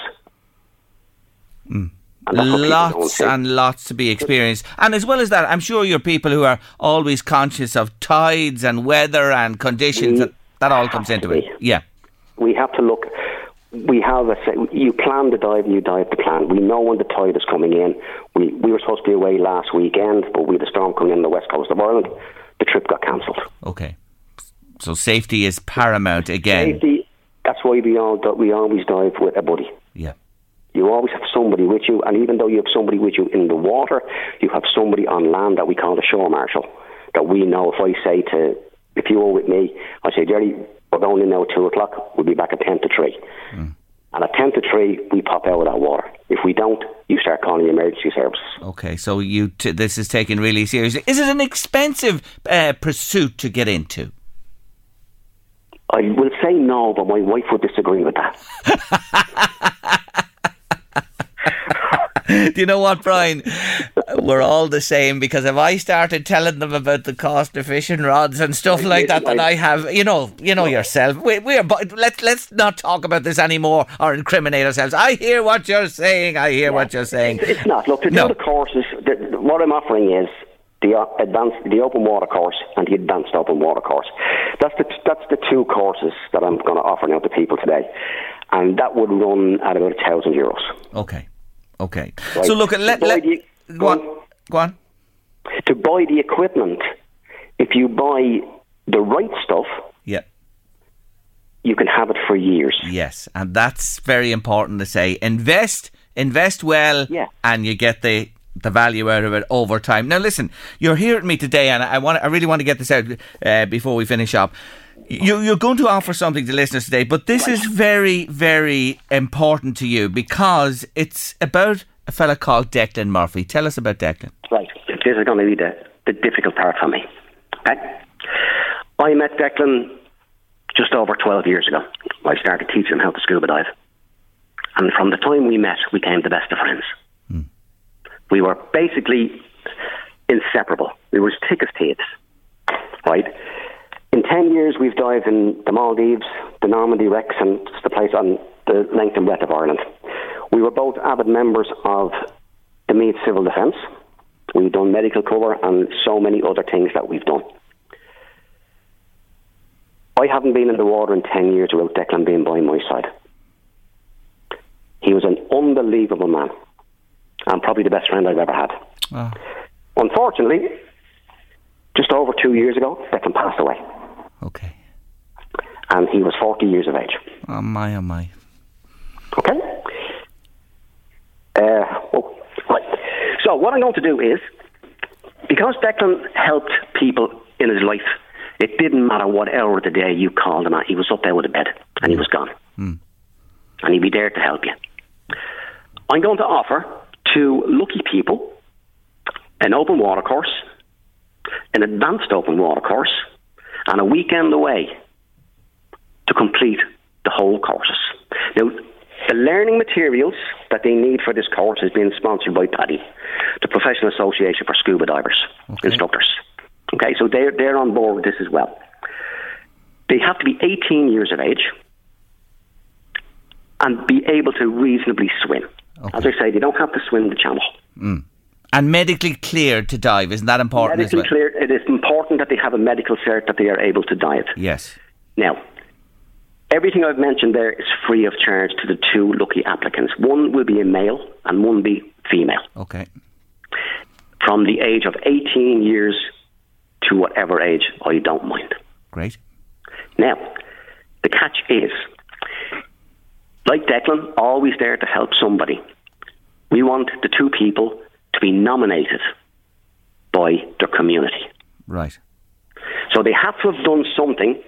And that's what people don't lots and lots to be experienced. And as well as that, I'm sure you're people who are always conscious of tides and weather and conditions. We That, all comes into it. Yeah. we have to look. We have a you plan the dive and you dive the plan. We know when the tide is coming in. We we were supposed to be away last weekend, but we had a storm coming in the west coast of Ireland. The trip got cancelled. Okay. So safety is paramount again. Safety. That's why we all we always dive with a buddy. Yeah. You always have somebody with you, and even though you have somebody with you in the water, you have somebody on land that we call the shore marshal. That we know. If I say to, if you were with me, I say, Jerry, We're going in now at 2 o'clock. We'll be back at 10 to 3. Hmm. And at 10 to 3, we pop out of that water. If we don't, you start calling the emergency services. Okay, so you t- this is taken really seriously. Is it an expensive uh, pursuit to get into? I will say no, but my wife would disagree with that. Do you know what, Brian? We're all the same because if I started telling them about the cost of fishing rods and stuff like that that I have, you know, you know yourself. We, we're let's let's not talk about this anymore or incriminate ourselves. I hear what you're saying. I hear what you're saying. It's not. Look, to No. do the courses, the, what I'm offering is the uh, advanced, the open water course and the advanced open water course. That's the that's the two courses that I'm going to offer now to people today, and that would run at about a thousand euros. Okay, okay. Right. So look, let, let the- go on, go on. To buy the equipment, if you buy the right stuff, Yeah. you can have it for years. Yes, and that's very important to say. Invest, invest well, Yeah. and you get the the value out of it over time. Now, listen, you're here with me today, and I want, I really want to get this out uh, before we finish up. You, you're going to offer something to listeners today, but this is very, very important to you because it's about a fella called Declan Murphy. Tell us about Declan. Right. This is going to be the, the difficult part for me. Okay? I met Declan just over 12 years ago. I started teaching him how to scuba dive. And from the time we met, we became the best of friends. Hmm. We were basically inseparable. We were as thick as thieves. Right? In 10 years, we've dived in the Maldives, the Normandy wrecks, and the place on the length and breadth of Ireland. We were both avid members of the Meath Civil Defence. We've done medical cover and so many other things that we've done. I haven't been in the water in 10 years without Declan being by my side. He was an unbelievable man and probably the best friend I've ever had. Oh. Unfortunately, just over two years ago, Declan passed away Okay. and he was 40 years of age. Oh my, oh my. Okay? Uh, oh, right. So, what I'm going to do is, because Declan helped people in his life, it didn't matter what hour of the day you called him at, he was up there with a bed and he was gone. And he'd be there to help you. I'm going to offer to lucky people an open water course, an advanced open water course, and a weekend away to complete the whole courses. Now, the learning materials that they need for this course is being sponsored by PADI, the Professional Association for Scuba Divers Instructors. Okay, so they're, they're on board with this as well. They have to be 18 years of age and be able to reasonably swim. As I say, they don't have to swim the channel. Mm. And medically cleared to dive, isn't that important Medically as well? clear, it is important that they have a medical cert that they are able to dive. Yes. Now, everything I've mentioned there is free of charge to the two lucky applicants. One will be a male and one be female. Okay. From the age of 18 years to whatever age, I don't mind. Great. Now, the catch is, like Declan, always there to help somebody. We want the two people to be nominated by their community. Right. So they have to have done something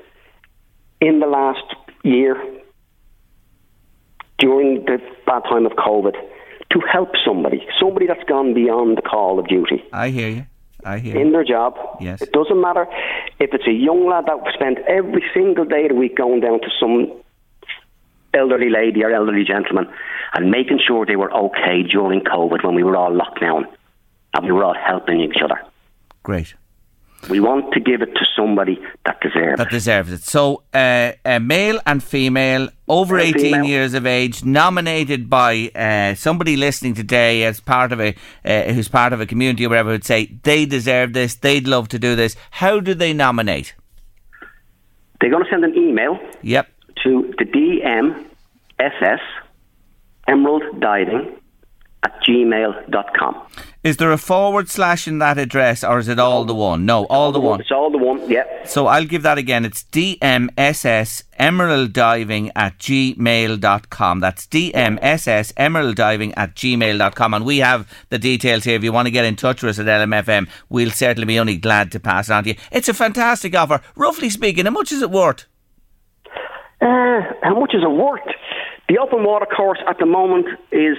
in the last year during the bad time of COVID to help somebody, somebody that's gone beyond the call of duty I hear you. I hear in their job. Yes. It doesn't matter if it's a young lad that spent every single day of the week going down to some elderly lady or elderly gentleman and making sure they were okay during COVID when we were all locked down and we were all helping each other. Great. We want to give it to somebody that deserves That it. deserves it. So, uh, a male and female, over Male 18 female. years of age, nominated by uh, somebody listening today as part of a, uh, who's part of a community or whatever, would say they deserve this, they'd love to do this. How do they nominate? They're going to send an email Yep. to the DMSS Emerald Diving at gmail.com. Is there a forward slash in that address or is it all the one? No, all the one. It's all the one, yeah. So I'll give that again. It's DMSS Emerald Diving at gmail.com. That's DMSS Emerald Diving at gmail.com. And we have the details here. If you want to get in touch with us at LMFM, we'll certainly be only glad to pass it on to you. It's a fantastic offer. Roughly speaking, how much is it worth? Uh, how much is it worth? The open water course at the moment is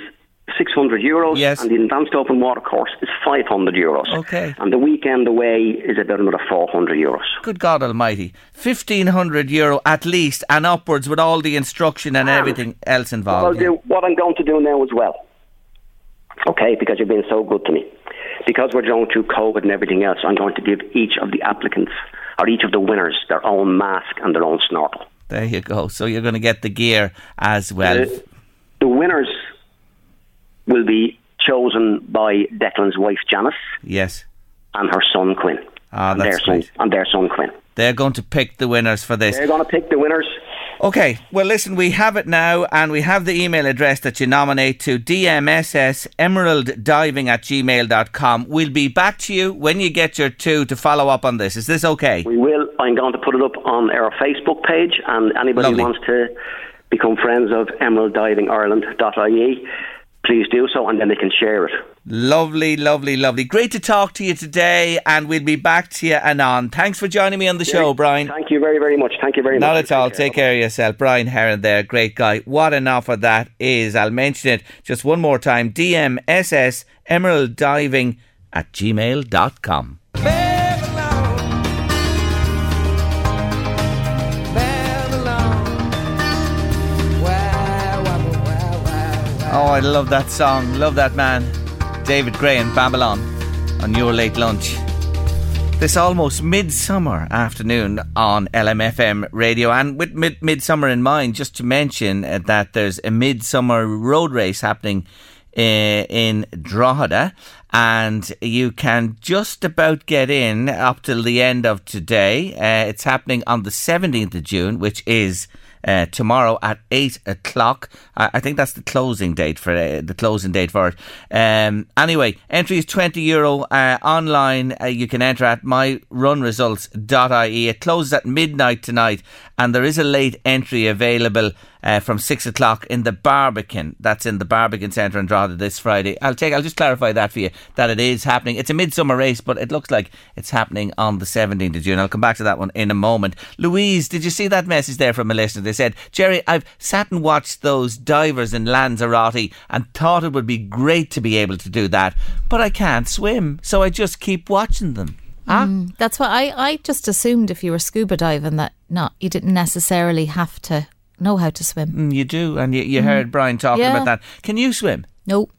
600 euros, Yes. and the advanced open water course is 500 euros. Okay. And the weekend away is about another 400 euros. Good God Almighty, fifteen hundred euro at least, and upwards with all the instruction and everything else What involved. yeah. do, what I'm going to do now as well, okay, because you've been so good to me, because we're going through COVID and everything else, I'm going to give each of the applicants or each of the winners their own mask and their own snorkel. There you go. So you're going to get the gear as well. The, the winners will be chosen by Declan's wife Janice yes. and her son Quinn. Ah, and that's their son, great. and their son Quinn. They're going to pick the winners for this. They're going to pick the winners. Okay, well, listen, we have it now, and we have the email address that you nominate to dmss emerald diving at gmail.com. We'll be back to you when you get your two to follow up on this. Is this okay? We will. I'm going to put it up on our Facebook page, and anybody Lovely. who wants to become friends of emeralddivingIreland.ie, please do so, and then they can share it. Lovely, lovely, lovely. Great to talk to you today, and we'll be back to you anon. Thanks for joining me on the show, Brian. Thank you very, very much. Thank you very Not much. Not at all. Take care of yourself. Brian Heron there, great guy. What an offer that is. I'll mention it just one more time. DMSS Emerald Diving at gmail.com. Oh, I love that song. Love that man. David Gray and Babylon on your late lunch. This almost midsummer afternoon on LMFM radio, and with mid- midsummer in mind, just to mention uh, that there's a midsummer road race happening uh, in Drogheda, and you can just about get in up till the end of today. Uh, it's happening on the 17th of June, which is uh, tomorrow at eight o'clock. I, I think that's the closing date for uh, the closing date for it. Um, anyway, entry is twenty euro uh, online. Uh, you can enter at myrunresults.ie. It closes at midnight tonight, and there is a late entry available. Uh, from six o'clock in the Barbican. That's in the Barbican Centre in Drogheda this Friday. I'll take. I'll just clarify that for you that it is happening. It's a midsummer race, but it looks like it's happening on the seventeenth of June. I'll come back to that one in a moment. Louise, did you see that message there from a listener? They said, Jerry, I've sat and watched those divers in Lanzarote and thought it would be great to be able to do that, but I can't swim, so I just keep watching them. Huh? Mm, that's why I, I just assumed if you were scuba diving that not you didn't necessarily have to know how to swim. Mm, you do, and you, you heard Brian talking Yeah. about that. Can you swim? No.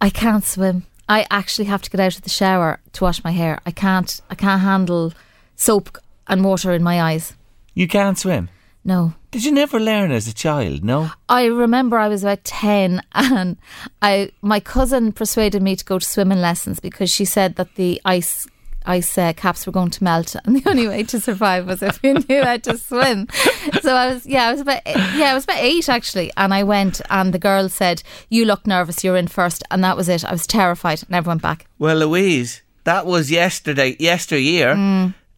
I can't swim. I actually have to get out of the shower to wash my hair. I can't I can't handle soap and water in my eyes. You can't swim. No. Did you never learn as a child? No. I remember I was about 10 and I my cousin persuaded me to go to swimming lessons because she said that the ice ice uh, caps were going to melt and the only way to survive was if you knew how to swim. So I was yeah, I was about yeah, I was about 8 actually and I went and the girl said, "You look nervous, you're in first. and that was it. I was terrified. Never went back. Well, Louise, that was yesterday, yesteryear.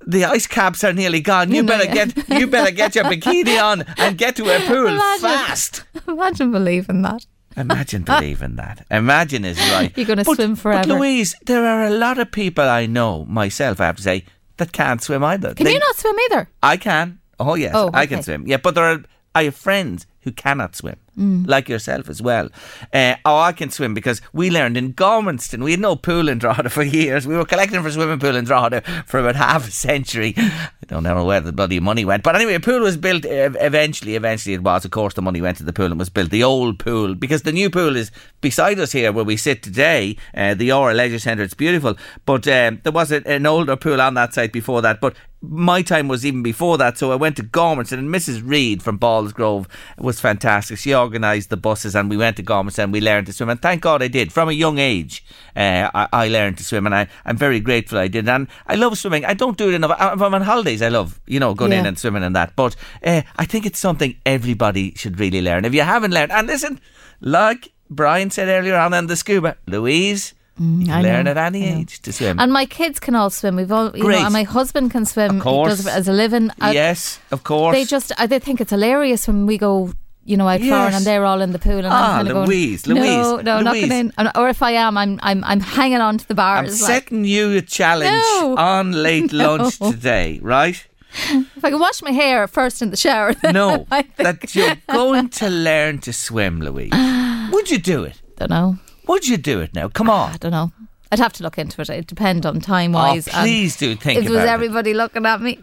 The ice caps are nearly gone. You know, better yeah. get you better get your bikini on and get to a pool Imagine. fast. Imagine believing that. Imagine believing that. Imagine is right. You're gonna swim forever. But. Louise, there are a lot of people I know myself. I have to say that can't swim either. Can They- you not swim either? I can. Oh yes, Oh, I can swim. Yeah, but there are I have friends who cannot swim, Mm. like yourself as well. Uh, oh, I can swim because we learned in Gormanston. We had no pool in Drogheda for years. We were collecting for swimming pool in Drogheda for about half a century. I don't know where the bloody money went, but anyway, a pool was built. Eventually, eventually it was. Of course, the money went to the pool and was built. The old pool because the new pool is beside us here where we sit today. Uh, the Aura Leisure Centre. It's beautiful, but um, there was an older pool on that site before that, but my time was even before that, so I went to Gormanston and Mrs. Reed from Ballsgrove was fantastic. She organised the buses and we went to Gormanston and we learned to swim. And thank God I did. From a young age, uh, I, I learned to swim and I, I'm very grateful I did. And I love swimming. I don't do it enough. If I'm on holidays, I love, you know, going in and swimming and that. But uh, I think it's something everybody should really learn. If you haven't learned, and listen, like Brian said earlier on in the scuba, Louise, Mm, I learn know, at any age to swim. And my kids can all swim. We've all, you Great. know, and my husband can swim. Of course. As a living. I- yes, of course. They just, I, they think it's hilarious when we go, you know, out Yes. flying and they're all in the pool. And Ah, I'm kind of Louise, going, Louise, no, no, not going in. Or if I am, I'm, I'm, I'm hanging on to the I'm bars. like, setting you a challenge No. on late No. lunch today, right? if I can wash my hair first in the shower, No, I think- that you're going to learn to swim, Louise. Would you do it? don't know. Would you do it now? Come on. I don't know. I'd have to look into it. It'd depend on time wise. Oh, please do think it was it. everybody looking at me,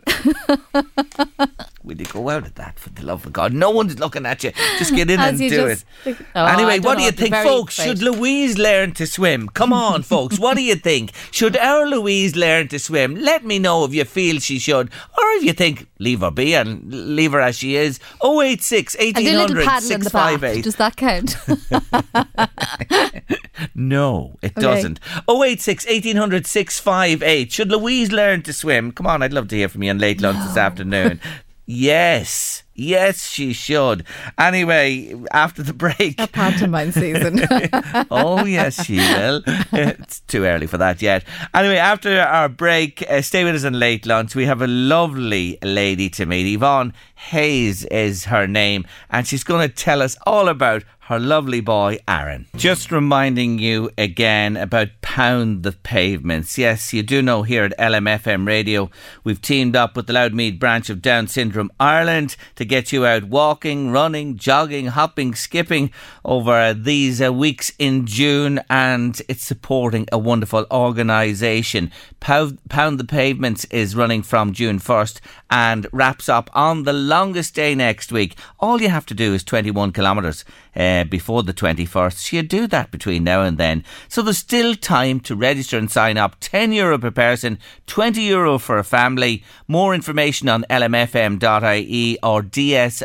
Will you go out at that for the love of God? No one's looking at you. Just get in As and do it. Oh, anyway, what know, do you think, folks? Should. Louise learn to swim? Come on, folks. What do you think? Should our Louise learn to swim? Let me know if you feel she should, or if you think leave her be and leave her as she is. 086 I do a little 1800 paddle in 658. Does that count? No, it Okay. doesn't. 086 1800 658. Should Louise learn to swim? Come on, I'd love to hear from you on late lunch this afternoon. Yes, yes, she should. Anyway, after the break. Pantomime season. oh, yes, she will. It's too early for that yet. Anyway, after our break, uh, stay with us on late lunch. We have a lovely lady to meet. Yvonne Hayes is her name, and she's going to tell us all about her lovely boy, Aaron. Just reminding you again about Pound the Pavements. Yes, you do know here at LMFM Radio, we've teamed up with the Louth Meath branch of Down Syndrome Ireland to get you out walking, running, jogging, hopping, skipping over these uh, weeks in June, and it's supporting a wonderful organisation. Pound, the Pavements is running from June 1st and wraps up on the longest day next week. All you have to do is 21 kilometres uh, before the 21st. So you do that between now and then. So there's still time to register and sign up. 10 euro per person, 20 euro for a family. More information on lmfm.ie or dsilmb.ie.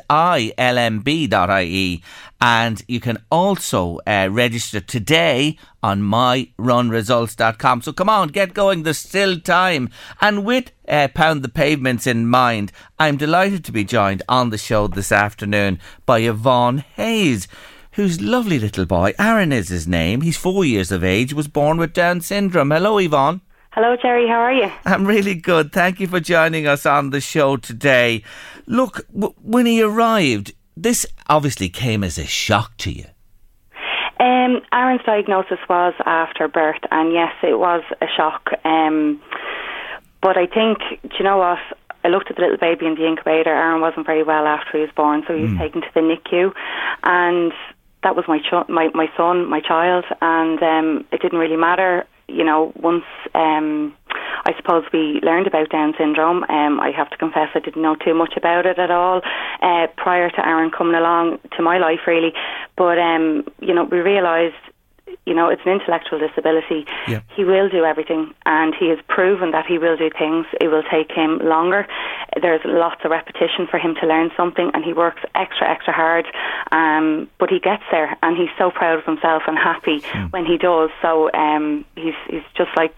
And you can also uh, register today on myrunresults.com. So come on, get going. There's still time. And with uh, Pound the Pavements in mind, I'm delighted to be joined on the show this afternoon by Yvonne Hayes. Whose lovely little boy, Aaron is his name. He's four years of age, was born with Down syndrome. Hello, Yvonne. Hello, Jerry. How are you? I'm really good. Thank you for joining us on the show today. Look, w- when he arrived, this obviously came as a shock to you. Um, Aaron's diagnosis was after birth, and yes, it was a shock. Um, but I think, do you know what? I looked at the little baby in the incubator. Aaron wasn't very well after he was born, so he was taken to the NICU, and that was my ch- my my son, my child, and um, it didn't really matter. You know, once um, I suppose we learned about Down syndrome, um, I have to confess I didn't know too much about it at all uh, prior to Aaron coming along to my life, really. But um, you know, we realised you know, it's an intellectual disability. Yeah. He will do everything, and he has proven that he will do things. It will take him longer. There's lots of repetition for him to learn something, and he works extra, extra hard. Um, but he gets there, and he's so proud of himself and happy when he does. So um, he's he's just like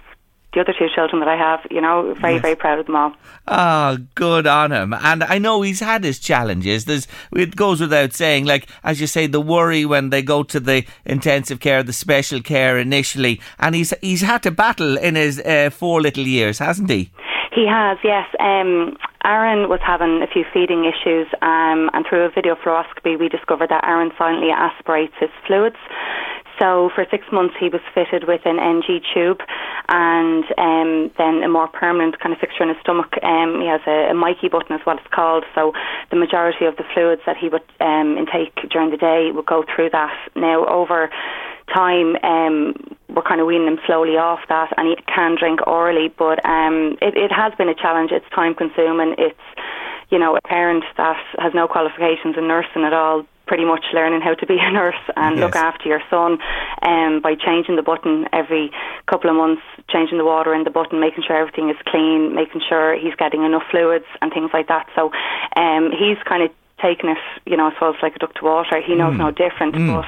the other two children that I have. You know, very very proud of them all. Ah, good on him. And I know he's had his challenges. There's, it goes without saying, like, as you say, the worry when they go to the intensive care, the special care initially. And he's, he's had to battle in his uh, four little years, hasn't he? He has, yes. Um, Aaron was having a few feeding issues, um, and through a video fluoroscopy, we discovered that Aaron silently aspirates his fluids. So for six months, he was fitted with an NG tube, and um, then a more permanent kind of fixture in his stomach. Um, he has a, a MIC-KEY button, is what it's called. So the majority of the fluids that he would um, intake during the day would go through that. Now over time, um, we're kind of weaning him slowly off that, and he can drink orally, but um, it, it has been a challenge. It's time consuming. It's you know a parent that has no qualifications in nursing at all. Pretty much learning how to be a nurse and look after your son um, by changing the button every couple of months, changing the water in the button, making sure everything is clean, making sure he's getting enough fluids and things like that. So um, he's kind of taken it, you know, I suppose like a duck to water. He knows no different, but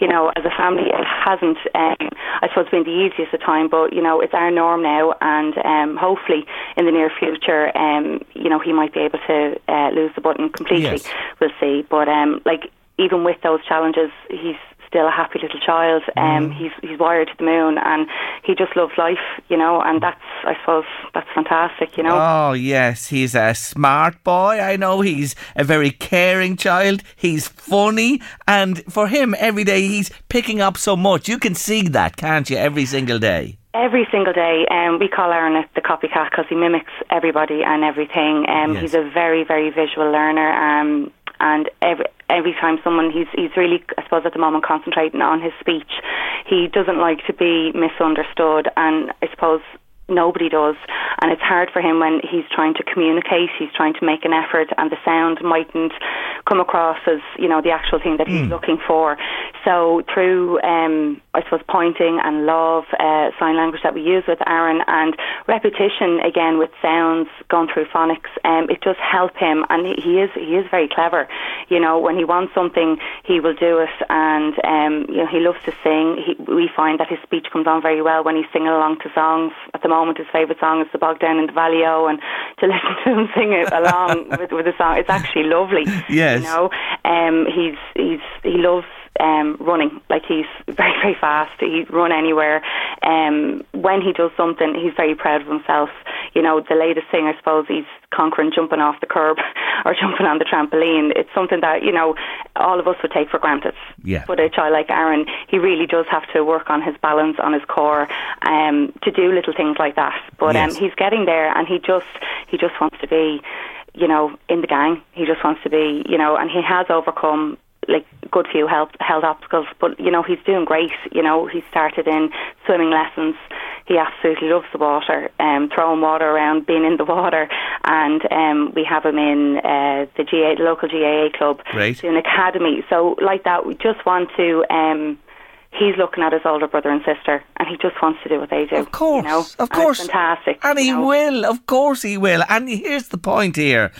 you know, as a family, it hasn't, um, I suppose, been the easiest of time. But you know, it's our norm now, and um, hopefully, in the near future, um, you know, he might be able to uh, lose the button completely. Yes. We'll see. But um, like even with those challenges, he's still a happy little child. Um, Mm. he's he's wired to the moon, and he just loves life, you know. And that's I suppose that's fantastic, you know. Oh, yes, he's a smart boy. I know he's a very caring child. He's funny. And for him, every day he's picking up so much. You can see that, can't you, every single day? Every single day, um, we call Aaron the copycat because he mimics everybody and everything. Um, Yes. He's a very, very visual learner, um, and every every time someone he's he's really, I suppose, at the moment concentrating on his speech. He doesn't like to be misunderstood, and I suppose nobody does and it's hard for him when he's trying to communicate he's trying to make an effort and the sound mightn't come across as you know the actual thing that he's hmm. looking for so through um, I suppose pointing and love uh, sign language that we use with Aaron and repetition again with sounds gone through phonics um, it does help him. And he- he is he is very clever. You know when he wants something he will do it. And um, you know he loves to sing. He, we find that his speech comes on very well when he's singing along to songs. At the moment his favourite song is the bog down in the valley o and to listen to him sing it along with, with the song it's actually lovely. Yes. you know um, he's he's he loves um, running. Like he's very very fast. He'd run anywhere. Um, when he does something he's very proud of himself. You know the latest thing I suppose he's conquering jumping off the curb or jumping on the trampoline. It's something that you know all of us would take for granted. Yeah. but a child like Aaron he really does have to work on his balance on his core um, to do little things like that. But Yes. um, he's getting there and he just he just wants to be you know in the gang. He just wants to be you know and he has overcome like good few health health obstacles but you know he's doing great you know he started in swimming lessons he absolutely loves the water um throwing water around being in the water and um we have him in uh the GA local GAA club Great. doing academy so like that we just want to um He's looking at his older brother and sister, and he just wants to do what they do. Of course, you know? of course. fantastic. And he know? will, of course he will. And here's the point here.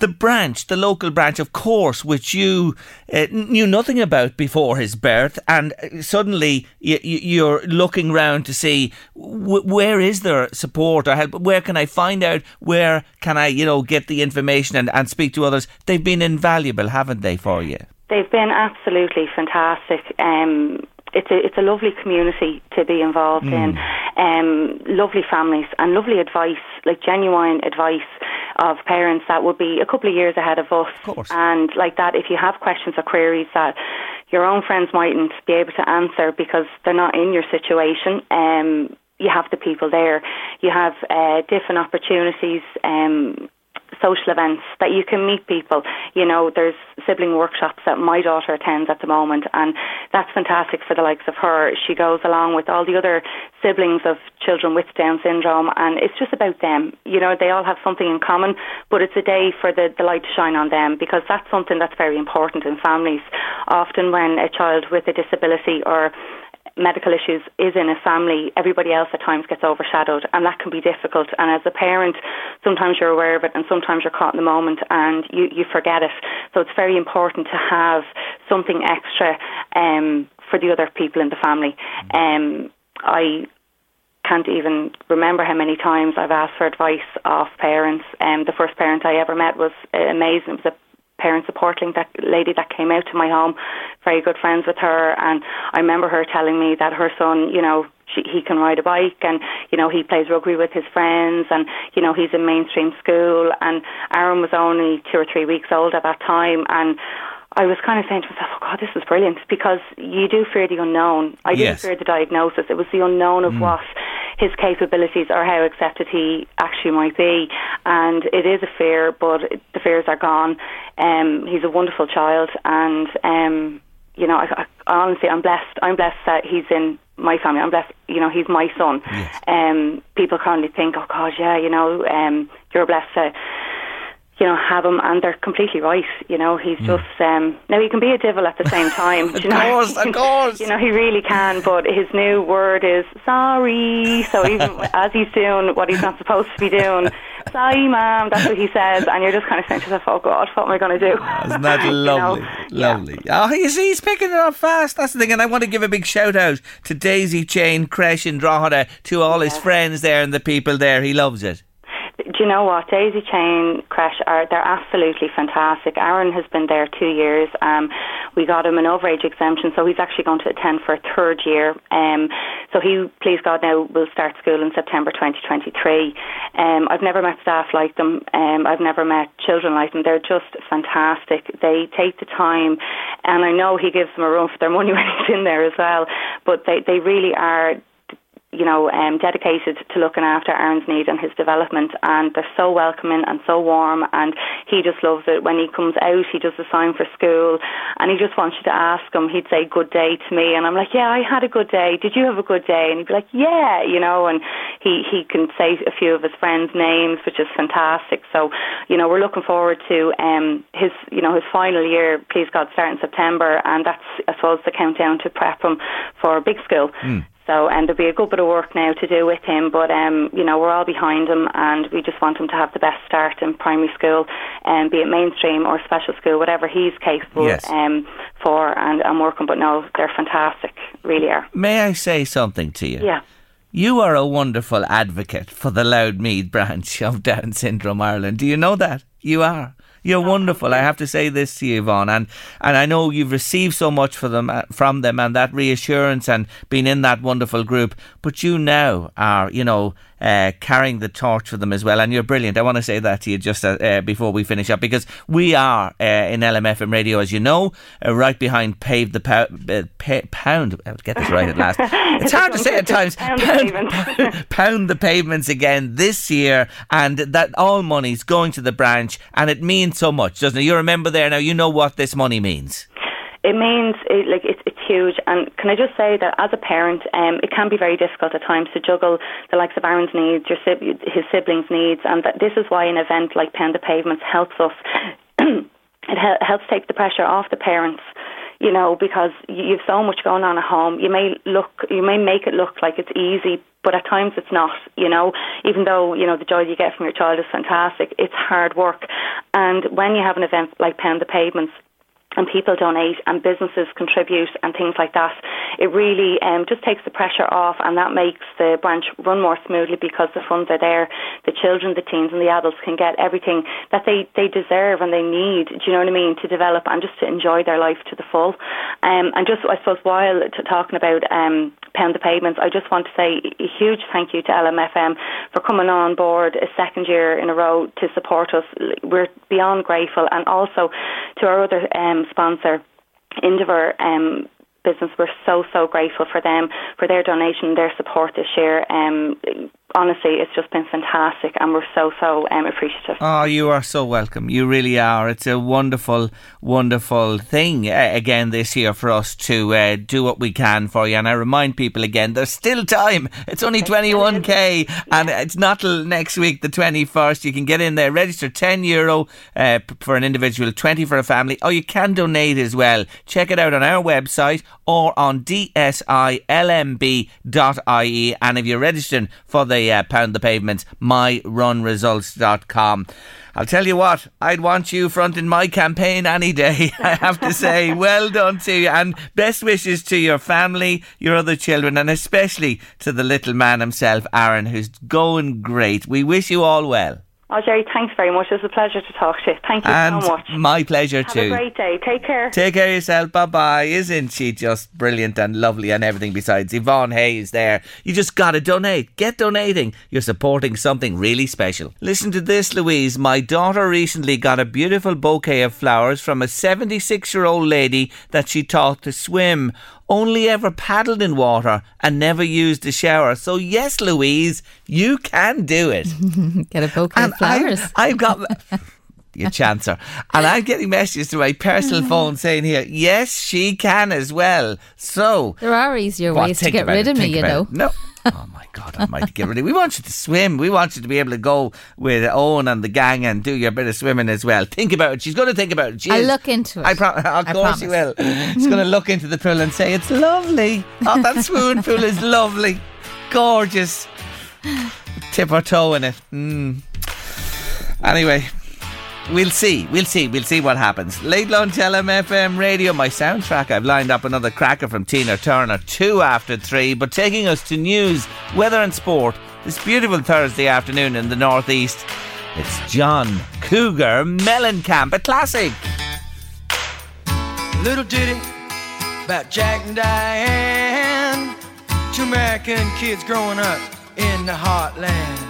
The branch, the local branch, of course, which you uh, knew nothing about before his birth, and uh, suddenly y- y- you're looking round to see w- where is there support or help? Where can I find out? Where can I, you know, get the information and, and speak to others? They've been invaluable, haven't they, for you? They've been absolutely fantastic. Um, it's a it's a lovely community to be involved in. Um, lovely families and lovely advice, like genuine advice of parents that would be a couple of years ahead of us. course. And like that, if you have questions or queries that your own friends mightn't be able to answer because they're not in your situation, um, you have the people there. You have uh, different opportunities. Um, social events that you can meet people. You know, there's sibling workshops that my daughter attends at the moment, and that's fantastic for the likes of her. She goes along with all the other siblings of children with Down syndrome, and it's just about them. You know, they all have something in common, but it's a day for the, the light to shine on them because that's something that's very important in families. Often, when a child with a disability or medical issues is in a family, everybody else at times gets overshadowed, and that can be difficult. And as a parent, sometimes you're aware of it, and sometimes you're caught in the moment and you, you forget it. So it's very important to have something extra um, for the other people in the family. Um, I can't even remember how many times I've asked for advice of parents. Um, the first parent I ever met was amazing. It was a parent supporting that lady that came out to my home, very good friends with her, and I remember her telling me that her son, you know, she, he can ride a bike and you know he plays rugby with his friends and you know he's in mainstream school and Aaron was only two or three weeks old at that time and I was kind of saying to myself, oh God, this is brilliant because you do fear the unknown. I didn't fear the diagnosis. It was the unknown of what his capabilities or how accepted he actually might be. And it is a fear, but the fears are gone. Um, he's a wonderful child and, um, you know, I, I, honestly, I'm blessed. I'm blessed that he's in my family. I'm blessed, you know, he's my son. Um, people of think, oh God, yeah, you know, um, you're blessed to you know, have him, and they're completely right. You know, he's just um, now he can be a devil at the same time. Of you know? course, of course. you know, he really can. But his new word is sorry. So even as he's doing what he's not supposed to be doing, sorry, ma'am. That's what he says, and you're just kind of saying to yourself, "Oh God, what am I going to do?" Isn't that You know? lovely? Lovely. Oh, you see, he's picking it up fast. That's the thing. And I want to give a big shout out to Daisy Chain Creche in Drogheda, to all his friends there and the people there. He loves it. Do you know what? Daisy Chain Creche are they're absolutely fantastic. Aaron has been there two years. Um, we got him an overage exemption, so he's actually going to attend for a third year. Um, so he, please God, now will start school in September 2023. Um, I've never met staff like them. Um, I've never met children like them. They're just fantastic. They take the time, and I know he gives them a run for their money when he's in there as well. But they they really are you know, um, dedicated to looking after Aaron's needs and his development. And they're so welcoming and so warm. And he just loves it. When he comes out, he does the sign for school, and he just wants you to ask him. He'd say "Good day" to me, and I'm like, "Yeah, I had a good day. Did you have a good day?" And he'd be like, "Yeah," you know. And he he can say a few of his friends' names, which is fantastic. So, you know, we're looking forward to um, his you know his final year. Please God, start in September, and that's I suppose the countdown to prep him for big school. Mm. So, and there'll be a good bit of work now to do with him, but um, you know we're all behind him, and we just want him to have the best start in primary school, and um, be it mainstream or special school, whatever he's capable Yes. um, for, and, and working. But no, they're fantastic, really are. May I say something to you? Yeah. You are a wonderful advocate for the Louth Meath branch of Down Syndrome Ireland. Do you know that? You are. You're wonderful. I have to say this to you, Yvonne, and and I know you've received so much for them uh, from them, and that reassurance, and been in that wonderful group. But you now are, you know, uh, carrying the torch for them as well, and you're brilliant. I want to say that to you just uh, uh, before we finish up, because we are uh, in LMFM radio, as you know, uh, right behind Pave the Pow- uh, pa- Pound. I'll get this right at last. It's hard to say at times. Pound the pound the pavements again this year, and that all money's going to the branch, and it means so much, doesn't it? You remember there now. You know what this money means. It means it, like it's it's huge. And can I just say that as a parent, um, it can be very difficult at times to juggle the likes of Aaron's needs, your his siblings' needs, and that this is why an event like Pound the Pavements helps us. it hel- helps take the pressure off the parents. You know, because you- you've so much going on at home. You may look, you may make it look like it's easy, but at times it's not. You know, even though you know the joy you get from your child is fantastic, it's hard work. And when you have an event like Pound the Pavements, and people donate and businesses contribute and things like that, it really um, just takes the pressure off and that makes the branch run more smoothly because the funds are there. The children, the teens and the adults can get everything that they, they deserve and they need, do you know what I mean, to develop and just to enjoy their life to the full. Um, and just, I suppose, while talking about um, Pound the Pavements, I just want to say a huge thank you to LMFM for coming on board a second year in a row to support us. We're beyond grateful and also to our other um, sponsor, Endeavour um, Business. We're so, so grateful for them, for their donation, their support this year. Um, honestly, it's just been fantastic and we're so, so um, appreciative. Oh, you are so welcome. You really are. It's a wonderful, wonderful thing uh, again this year for us to uh, do what we can for you. And I remind people again, there's still time. It's only 21k and it's not till next week, the 21st. You can get in there, register 10 euro uh, for an individual, 20 for a family. Oh, you can donate as well. Check it out on our website or on dsilmb.ie. And if you're registering for the uh, Pound the Pavements, myrunresults.com. I'll tell you what, I'd want you fronting my campaign any day. I have to say, well done to you, and best wishes to your family, your other children, and especially to the little man himself, Aaron, who's going great. We wish you all well. Oh, Jerry, thanks very much. It was a pleasure to talk to you. Thank you and so much. my pleasure Have too. Have a great day. Take care. Take care of yourself. Bye bye. Isn't she just brilliant and lovely and everything besides? Yvonne Hayes there. You just gotta donate. Get donating. You're supporting something really special. Listen to this, Louise. My daughter recently got a beautiful bouquet of flowers from a 76 year old lady that she taught to swim. Only ever paddled in water and never used a shower. So, yes, Louise, you can do it. Get a bouquet And of flowers. I, I've got. You chancer. And I'm getting messages to my personal phone saying here, yes, she can as well. So. there are easier ways to get rid it, of me, you know. it. No. Oh my God Almighty! Get rid of. We want you to swim. We want you to be able to go with Owen and the gang and do your bit of swimming as well. Think about it. She's going to think about it. She I'll is. look into it. I pro- of I course she will. She's going to look into the pool and say it's lovely. Oh, that swimming pool is lovely, gorgeous. Tip her toe in it. Mm. Anyway. We'll see, we'll see, we'll see what happens. Late lunch LMFM radio, my soundtrack. I've lined up another cracker from Tina Turner, two after three, but taking us to news, weather, and sport this beautiful Thursday afternoon in the northeast. It's John Cougar Mellencamp, a classic. Little ditty about Jack and Diane. Two American kids growing up in the heartland.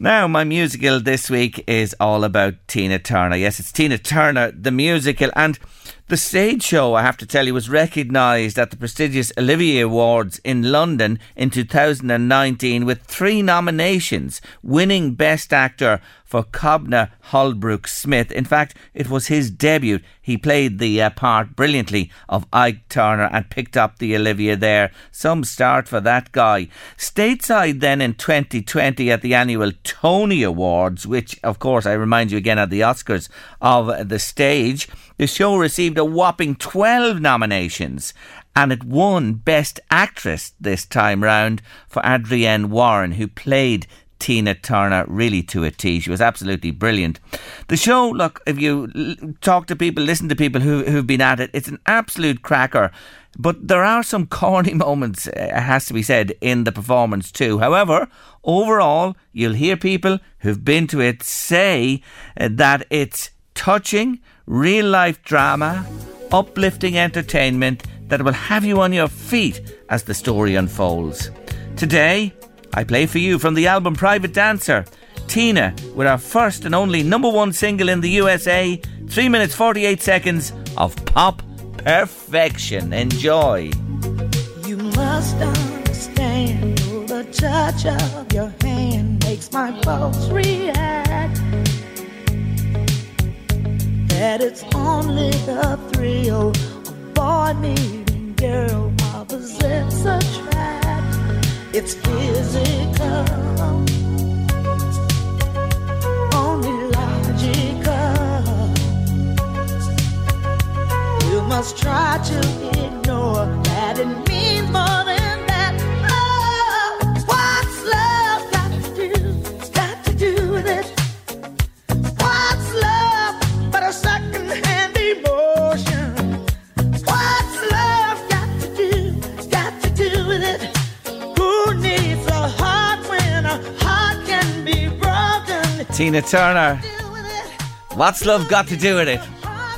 Now, my musical this week is all about Tina Turner. Yes, it's Tina Turner, the musical, and the stage show, I have to tell you, was recognised at the prestigious Olivier Awards in London in 2019 with three nominations, winning Best Actor for Kobna Holdbrook Smith. In fact, it was his debut. He played the uh, part brilliantly of Ike Turner and picked up the Olivier there. Some start for that guy. Stateside then in 2020 at the annual Tony Awards, which, of course, I remind you again at the Oscars of the stage. The show received a whopping 12 nominations and it won Best Actress this time round for Adrienne Warren, who played Tina Turner really to a T. She was absolutely brilliant. The show, look, if you talk to people, listen to people who, who've been at it, it's an absolute cracker. But there are some corny moments, uh, it has to be said, in the performance too. However, overall, you'll hear people who've been to it say uh, that it's touching, real life drama, uplifting entertainment that will have you on your feet as the story unfolds. Today, I play for you from the album Private Dancer, Tina, with our first and only number one single in the USA, 3 minutes 48 seconds of pop perfection. Enjoy. You must understand the touch of your hand makes my pulse react. That it's only the thrill of boy meeting girl opposites attract. It's physical, only logical. You must try to ignore that it means more than Tina Turner. What's love got to do with it?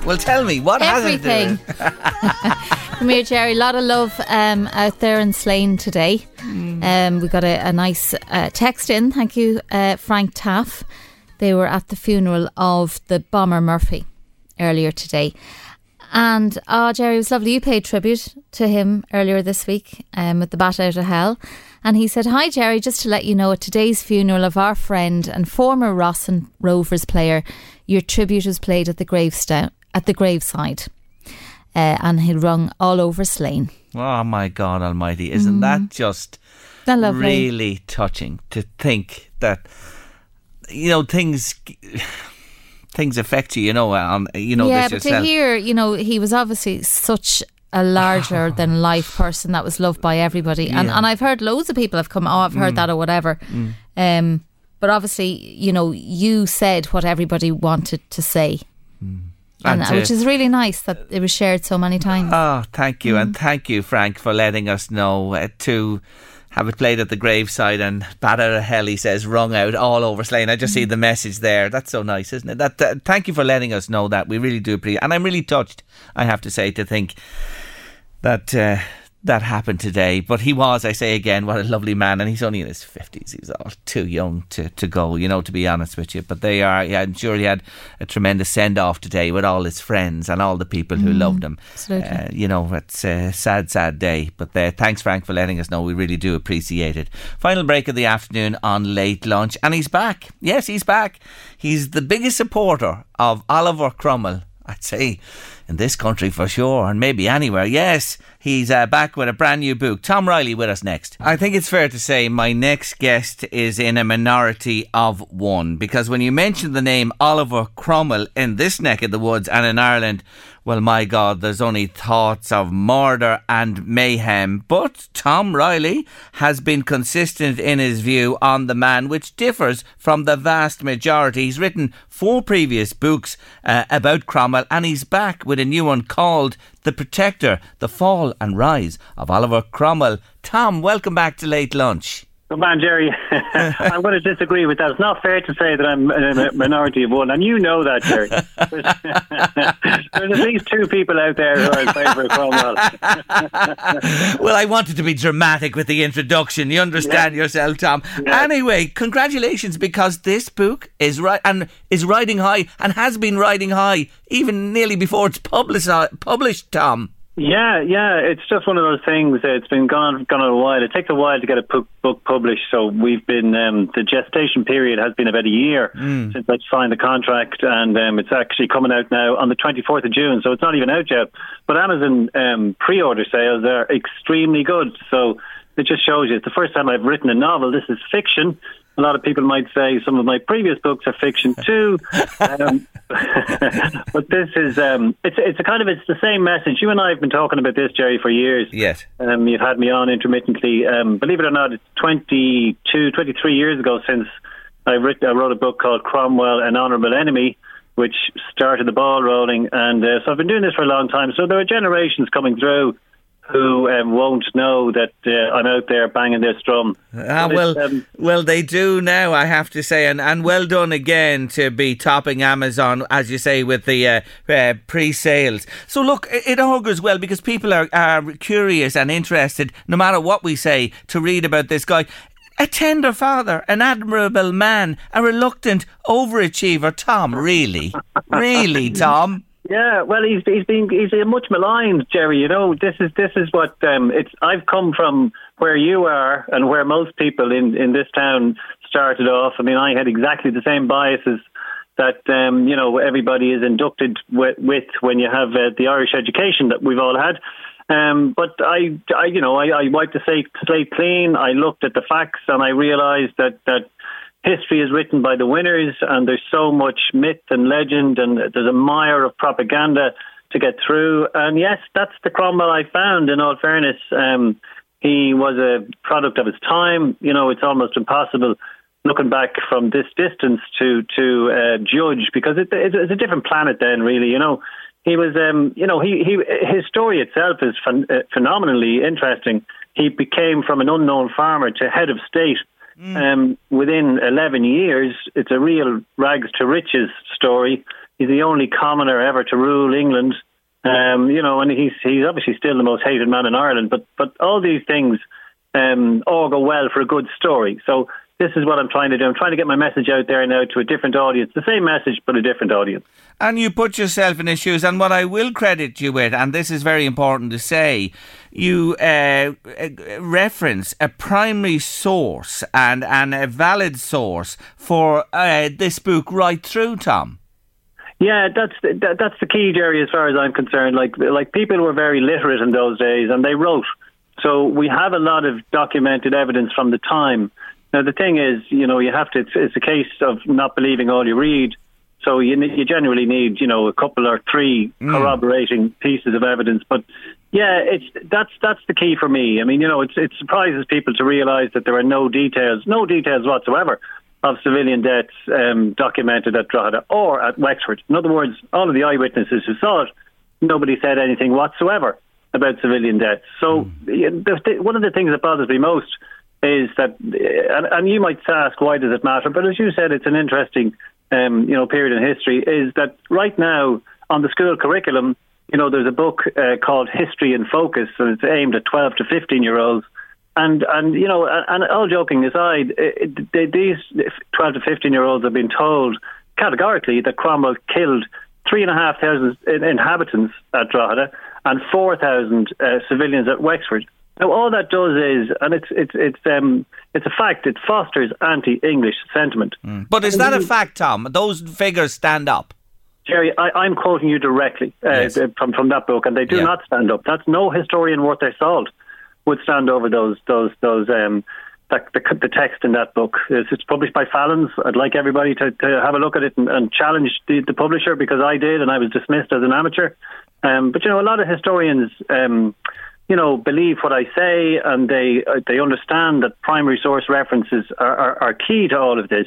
Well, tell me, what has it to do Everything. with it? Come here, Jerry. A lot of love um, out there in Slane today. Um, we got a, a nice uh, text in. Thank you, uh, Frank Taff. They were at the funeral of the bomber Murphy earlier today. And, oh, Jerry, it was lovely. You paid tribute to him earlier this week um, with the Bat Out of Hell. And he said, Hi, Jerry, just to let you know at today's funeral of our friend and former Ross and Rovers player, your tribute was played at the gravestone, at the graveside. Uh, and he rung all over Slane. Oh my God Almighty! Isn't that just That Mm. lovely? really touching to think that you know things things affect you? You know, um, you know yeah, this but to hear, you know, he was obviously such a larger than life person that was loved by everybody. And Yeah. and I've heard loads of people have come, oh, I've heard Mm. that or whatever. Mm. Um, but obviously, you know, you said what everybody wanted to say. And, And to- which is really nice that it was shared so many times. Oh, thank you, Mm. and thank you, Frank, for letting us know uh, to have it played at the graveside and Bat out hell, he says, rung out all over Slane. I just see the message there. That's so nice, isn't it? That, that Thank you for letting us know that. We really do appreciate And I'm really touched, I have to say, to think that uh, that happened today. But he was, I say again, what a lovely man. And he's only in his 50s. He's all too young to, to go, you know, to be honest with you. But they are, yeah, I'm sure he had a tremendous send off today with all his friends and all the people who Mm, loved him. absolutely. Uh, you know, it's a sad, sad day. But uh, thanks, Frank, for letting us know. We really do appreciate it. Final break of the afternoon on late lunch. And he's back. Yes, he's back. He's the biggest supporter of Oliver Cromwell, I'd say, in this country for sure, and maybe anywhere. Yes, he's uh, back with a brand new book. Tom Riley with us next. I think it's fair to say my next guest is in a minority of one because when you mention the name Oliver Cromwell in this neck of the woods and in Ireland, well, my God, there's only thoughts of murder and mayhem. But Tom Riley has been consistent in his view on the man, which differs from the vast majority. He's written four previous books uh, about Cromwell, and he's back with a new one called The Protector The Fall and Rise of Oliver Cromwell. Tom, welcome back to Late Lunch. Good on, Jerry. I'm going to disagree with that. It's not fair to say that I'm a minority of one, and you know that, Jerry. There's at least two people out there who are in favour of Cromwell. well, I wanted to be dramatic with the introduction. You understand yeah. yourself, Tom. Yeah. Anyway, congratulations because this book is right and is riding high and has been riding high even nearly before it's. Published, Tom. Yeah, yeah, it's just one of those things. It's been gone gone a while. It takes a while to get a book, book published. So we've been um, the gestation period has been about a year mm. since I signed the contract, and um, it's actually coming out now on the 24th of June. So it's not even out yet. But Amazon um, pre-order sales are extremely good. So it just shows you it's the first time I've written a novel. This is fiction, a lot of people might say some of my previous books are fiction too, um, but this is um, it's it's a kind of it's the same message. You and I have been talking about this, Jerry, for years. Yes, um, you've had me on intermittently. Um, believe it or not, it's 22, 23 years ago since I, writ- I wrote a book called Cromwell: An Honourable Enemy which started the ball rolling. And uh, so I've been doing this for a long time. So there are generations coming through who um, won't know that uh, I'm out there banging this drum. Ah, well, um, well, they do now. I have to say, and, and well done again to be topping Amazon, as you say, with the uh, uh, pre-sales. So look, it augurs well because people are, are curious and interested, no matter what we say, to read about this guy. A tender father, an admirable man, a reluctant overachiever. Tom, really, really, Tom. Yeah, well, he's he's been he's a much maligned Jerry. You know, this is this is what um, it's. I've come from where you are and where most people in in this town started off. I mean, I had exactly the same biases that um, you know everybody is inducted with, with when you have uh, the Irish education that we've all had. Um, but I, I, you know, I, I wiped the slate clean. I looked at the facts and I realised that that history is written by the winners, and there's so much myth and legend, and there's a mire of propaganda to get through. And yes, that's the Cromwell I found. In all fairness, um, he was a product of his time. You know, it's almost impossible looking back from this distance to to uh, judge because it, it's a different planet then, really. You know. He was, um, you know, he, he his story itself is phen- uh, phenomenally interesting. He became from an unknown farmer to head of state Mm. Um, within 11 years, it's a real rags to riches story. He's the only commoner ever to rule England. Um, you know, and he's he's obviously still the most hated man in Ireland. But but all these things um, all go well for a good story. So this is what I'm trying to do. I'm trying to get my message out there now to a different audience. The same message, but a different audience. And you put yourself in his shoes. And what I will credit you with, and this is very important to say, you uh, reference a primary source and, and a valid source for uh, this book right through, Tom. Yeah, that's the, that's the key, Jerry. As far as I'm concerned, like like people were very literate in those days, and they wrote. So we have a lot of documented evidence from the time now the thing is, you know, you have to. It's, it's a case of not believing all you read. So you you generally need, you know, a couple or three mm. corroborating pieces of evidence. But yeah, it's that's that's the key for me. I mean, you know, it's, it surprises people to realise that there are no details, no details whatsoever of civilian deaths um, documented at Drogheda or at Wexford. In other words, all of the eyewitnesses who saw it, nobody said anything whatsoever about civilian deaths. So mm. the, the, one of the things that bothers me most is that, and, and you might ask, why does it matter? But as you said, it's an interesting, um, you know, period in history. Is that right now on the school curriculum? You know, there's a book uh, called History in Focus, and it's aimed at 12 to 15 year olds. And and you know, and, all joking aside, it, it, these 12 to 15 year olds have been told categorically that Cromwell killed three and a half thousand inhabitants at Drogheda and 4,000 uh, civilians at Wexford. Now, all that does is, and it's it's it's um it's a fact. It fosters anti-English sentiment. Mm. But is that a fact, Tom? Those figures stand up. Jerry, I, am quoting you directly uh, yes. from from that book, and they do yeah. not stand up. That's no historian worth their salt would stand over those those those um the, the, the text in that book. It's, it's, published by Folens. I'd like everybody to, to have a look at it and, and challenge the, the, publisher because I did, and I was dismissed as an amateur. Um, but you know, a lot of historians. Um, you know, believe what I say, and they uh, they understand that primary source references are, are, are key to all of this.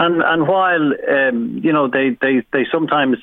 And and while um, you know they, they, they sometimes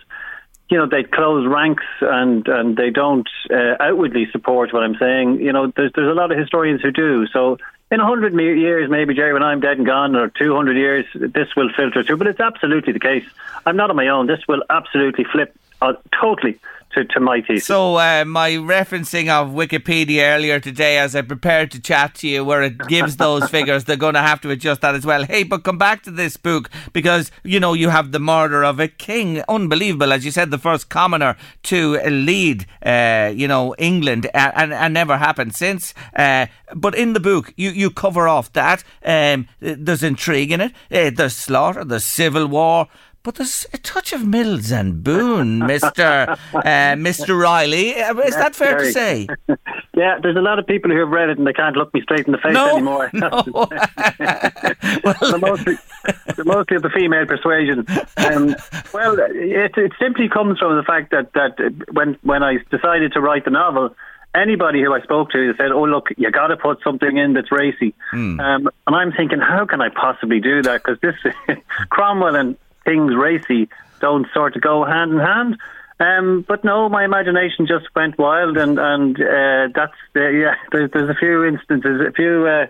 you know they close ranks and and they don't uh, outwardly support what I'm saying, you know, there's there's a lot of historians who do. So in a hundred years, maybe Jerry, when I'm dead and gone, or two hundred years, this will filter through. But it's absolutely the case. I'm not on my own. This will absolutely flip uh, totally to, to my thesis. So, uh, my referencing of Wikipedia earlier today as I prepared to chat to you, where it gives those figures, they're going to have to adjust that as well. Hey, but come back to this book because, you know, you have the murder of a king. Unbelievable. As you said, the first commoner to lead, uh, you know, England and, and, never happened since. Uh, but in the book, you, you cover off that. Um, there's intrigue in it, uh, there's slaughter, there's civil war. But there's a touch of Mills and Boon, Mister uh, Mister Riley. Uh, is that fair to say? yeah, there's a lot of people who have read it and they can't look me straight in the face no, anymore. No. well, they're mostly, they're mostly of the female persuasion. Um, well, it, it simply comes from the fact that that when when I decided to write the novel anybody who I spoke to said, "Oh, look, you got to put something in that's racy," mm. um, and I'm thinking, how can I possibly do that? Because this Cromwell and things racy don't sort of go hand in hand. Um, but no, my imagination just went wild, and and uh, that's uh, yeah. There's there's a few instances, a few uh,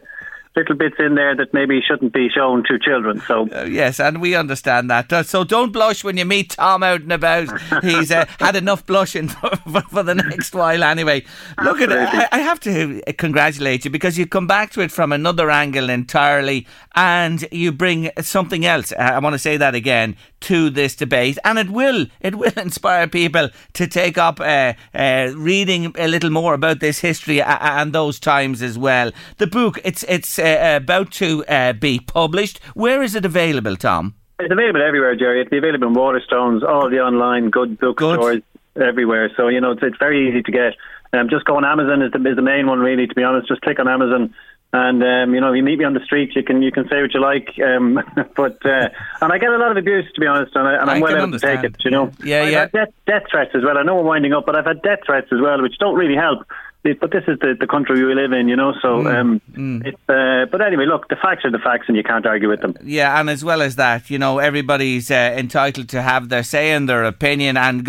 little bits in there that maybe shouldn't be shown to children. So uh, yes, and we understand that. Uh, so don't blush when you meet Tom out and about. He's uh, had enough blushing for, for, for, the next while. Anyway, look at it. I, have to congratulate you because you come back to it from another angle entirely, and you bring something else. I want to say that again to this debate, and it will it will inspire people to take up uh, uh, reading a little more about this history and those times as well. The book it's it's uh, about to uh, be published. Where is it available, Tom? It's available everywhere, Jerry. It'll available in Waterstones, all the online good bookstores everywhere. So you know it's, it's very easy to get. Um, just go on Amazon is the, is the main one, really. To be honest, just click on Amazon and um, you know, if you meet me on the street, you can you can say what you like. Um, but uh, and I get a lot of abuse, to be honest, and, I, am well able understand. to take it. You know, yeah, I've yeah. Had death, death threats as well. I know we're winding up, but I've had death threats as well, which don't really help. But this is the, the country we live in, you know. So, mm, um, mm. It's, uh, but anyway, look, the facts are the facts, and you can't argue with them. Yeah, and as well as that, you know, everybody's uh, entitled to have their say and their opinion, and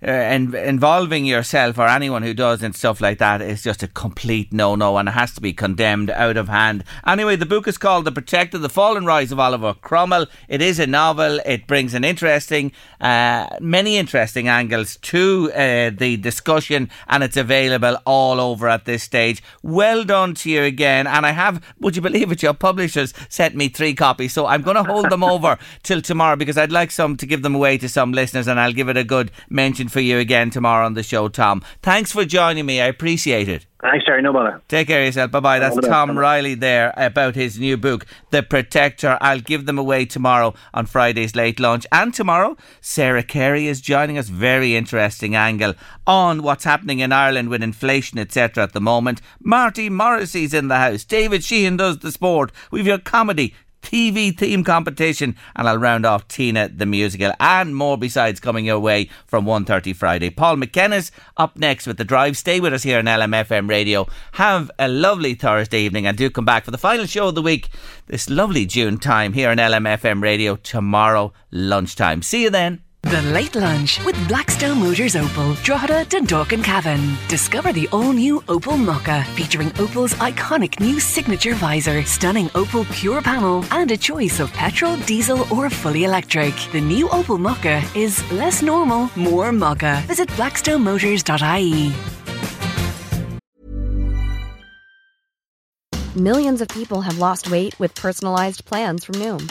uh, and involving yourself or anyone who does and stuff like that is just a complete no no and it has to be condemned out of hand. Anyway, the book is called The Protector, The Fall and Rise of Oliver Cromwell. It is a novel. It brings an interesting, uh, many interesting angles to uh, the discussion and it's available all over at this stage. Well done to you again. And I have, would you believe it, your publishers sent me three copies. So I'm going to hold them over till tomorrow because I'd like some to give them away to some listeners and I'll give it a good mention for you again tomorrow on the show, Tom. Thanks for joining me. I appreciate it. Thanks, Jerry. No bother. Take care of yourself. Bye bye. That's Tom Riley there about his new book, The Protector. I'll give them away tomorrow on Friday's Late Lunch. And tomorrow, Sarah Carey is joining us. Very interesting angle on what's happening in Ireland with inflation, etc. at the moment. Marty Morrissey's in the house. David Sheehan does the sport. We've your comedy. TV theme competition and I'll round off Tina the musical and more besides coming your way from 1.30 Friday. Paul McKenna's up next with The Drive. Stay with us here on LMFM Radio. Have a lovely Thursday evening and do come back for the final show of the week this lovely June time here on LMFM Radio tomorrow lunchtime. See you then. The Late Lunch with Blackstone Motors Opel, Drogheda, Dundalk and Cavan. Discover the all-new Opel Mokka, featuring Opel's iconic new signature visor, stunning Opel Pure panel, and a choice of petrol, diesel or fully electric. The new Opel Mokka is less normal, more Mokka. Visit blackstonemotors.ie. Millions of people have lost weight with personalized plans from Noom,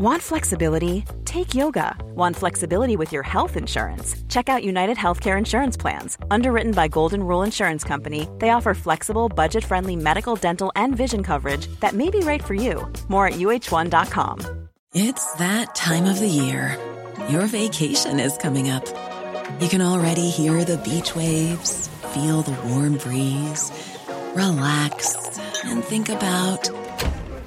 Want flexibility? Take yoga. Want flexibility with your health insurance? Check out United Healthcare Insurance Plans. Underwritten by Golden Rule Insurance Company, they offer flexible, budget friendly medical, dental, and vision coverage that may be right for you. More at uhone.com. It's that time of the year. Your vacation is coming up. You can already hear the beach waves, feel the warm breeze, relax, and think about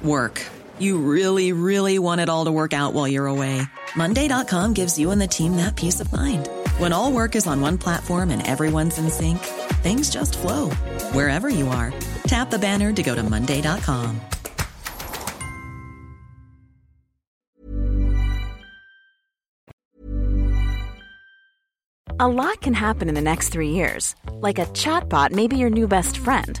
work. You really, really want it all to work out while you're away. Monday.com gives you and the team that peace of mind. When all work is on one platform and everyone's in sync, things just flow wherever you are. Tap the banner to go to Monday.com. A lot can happen in the next three years. Like a chatbot may be your new best friend.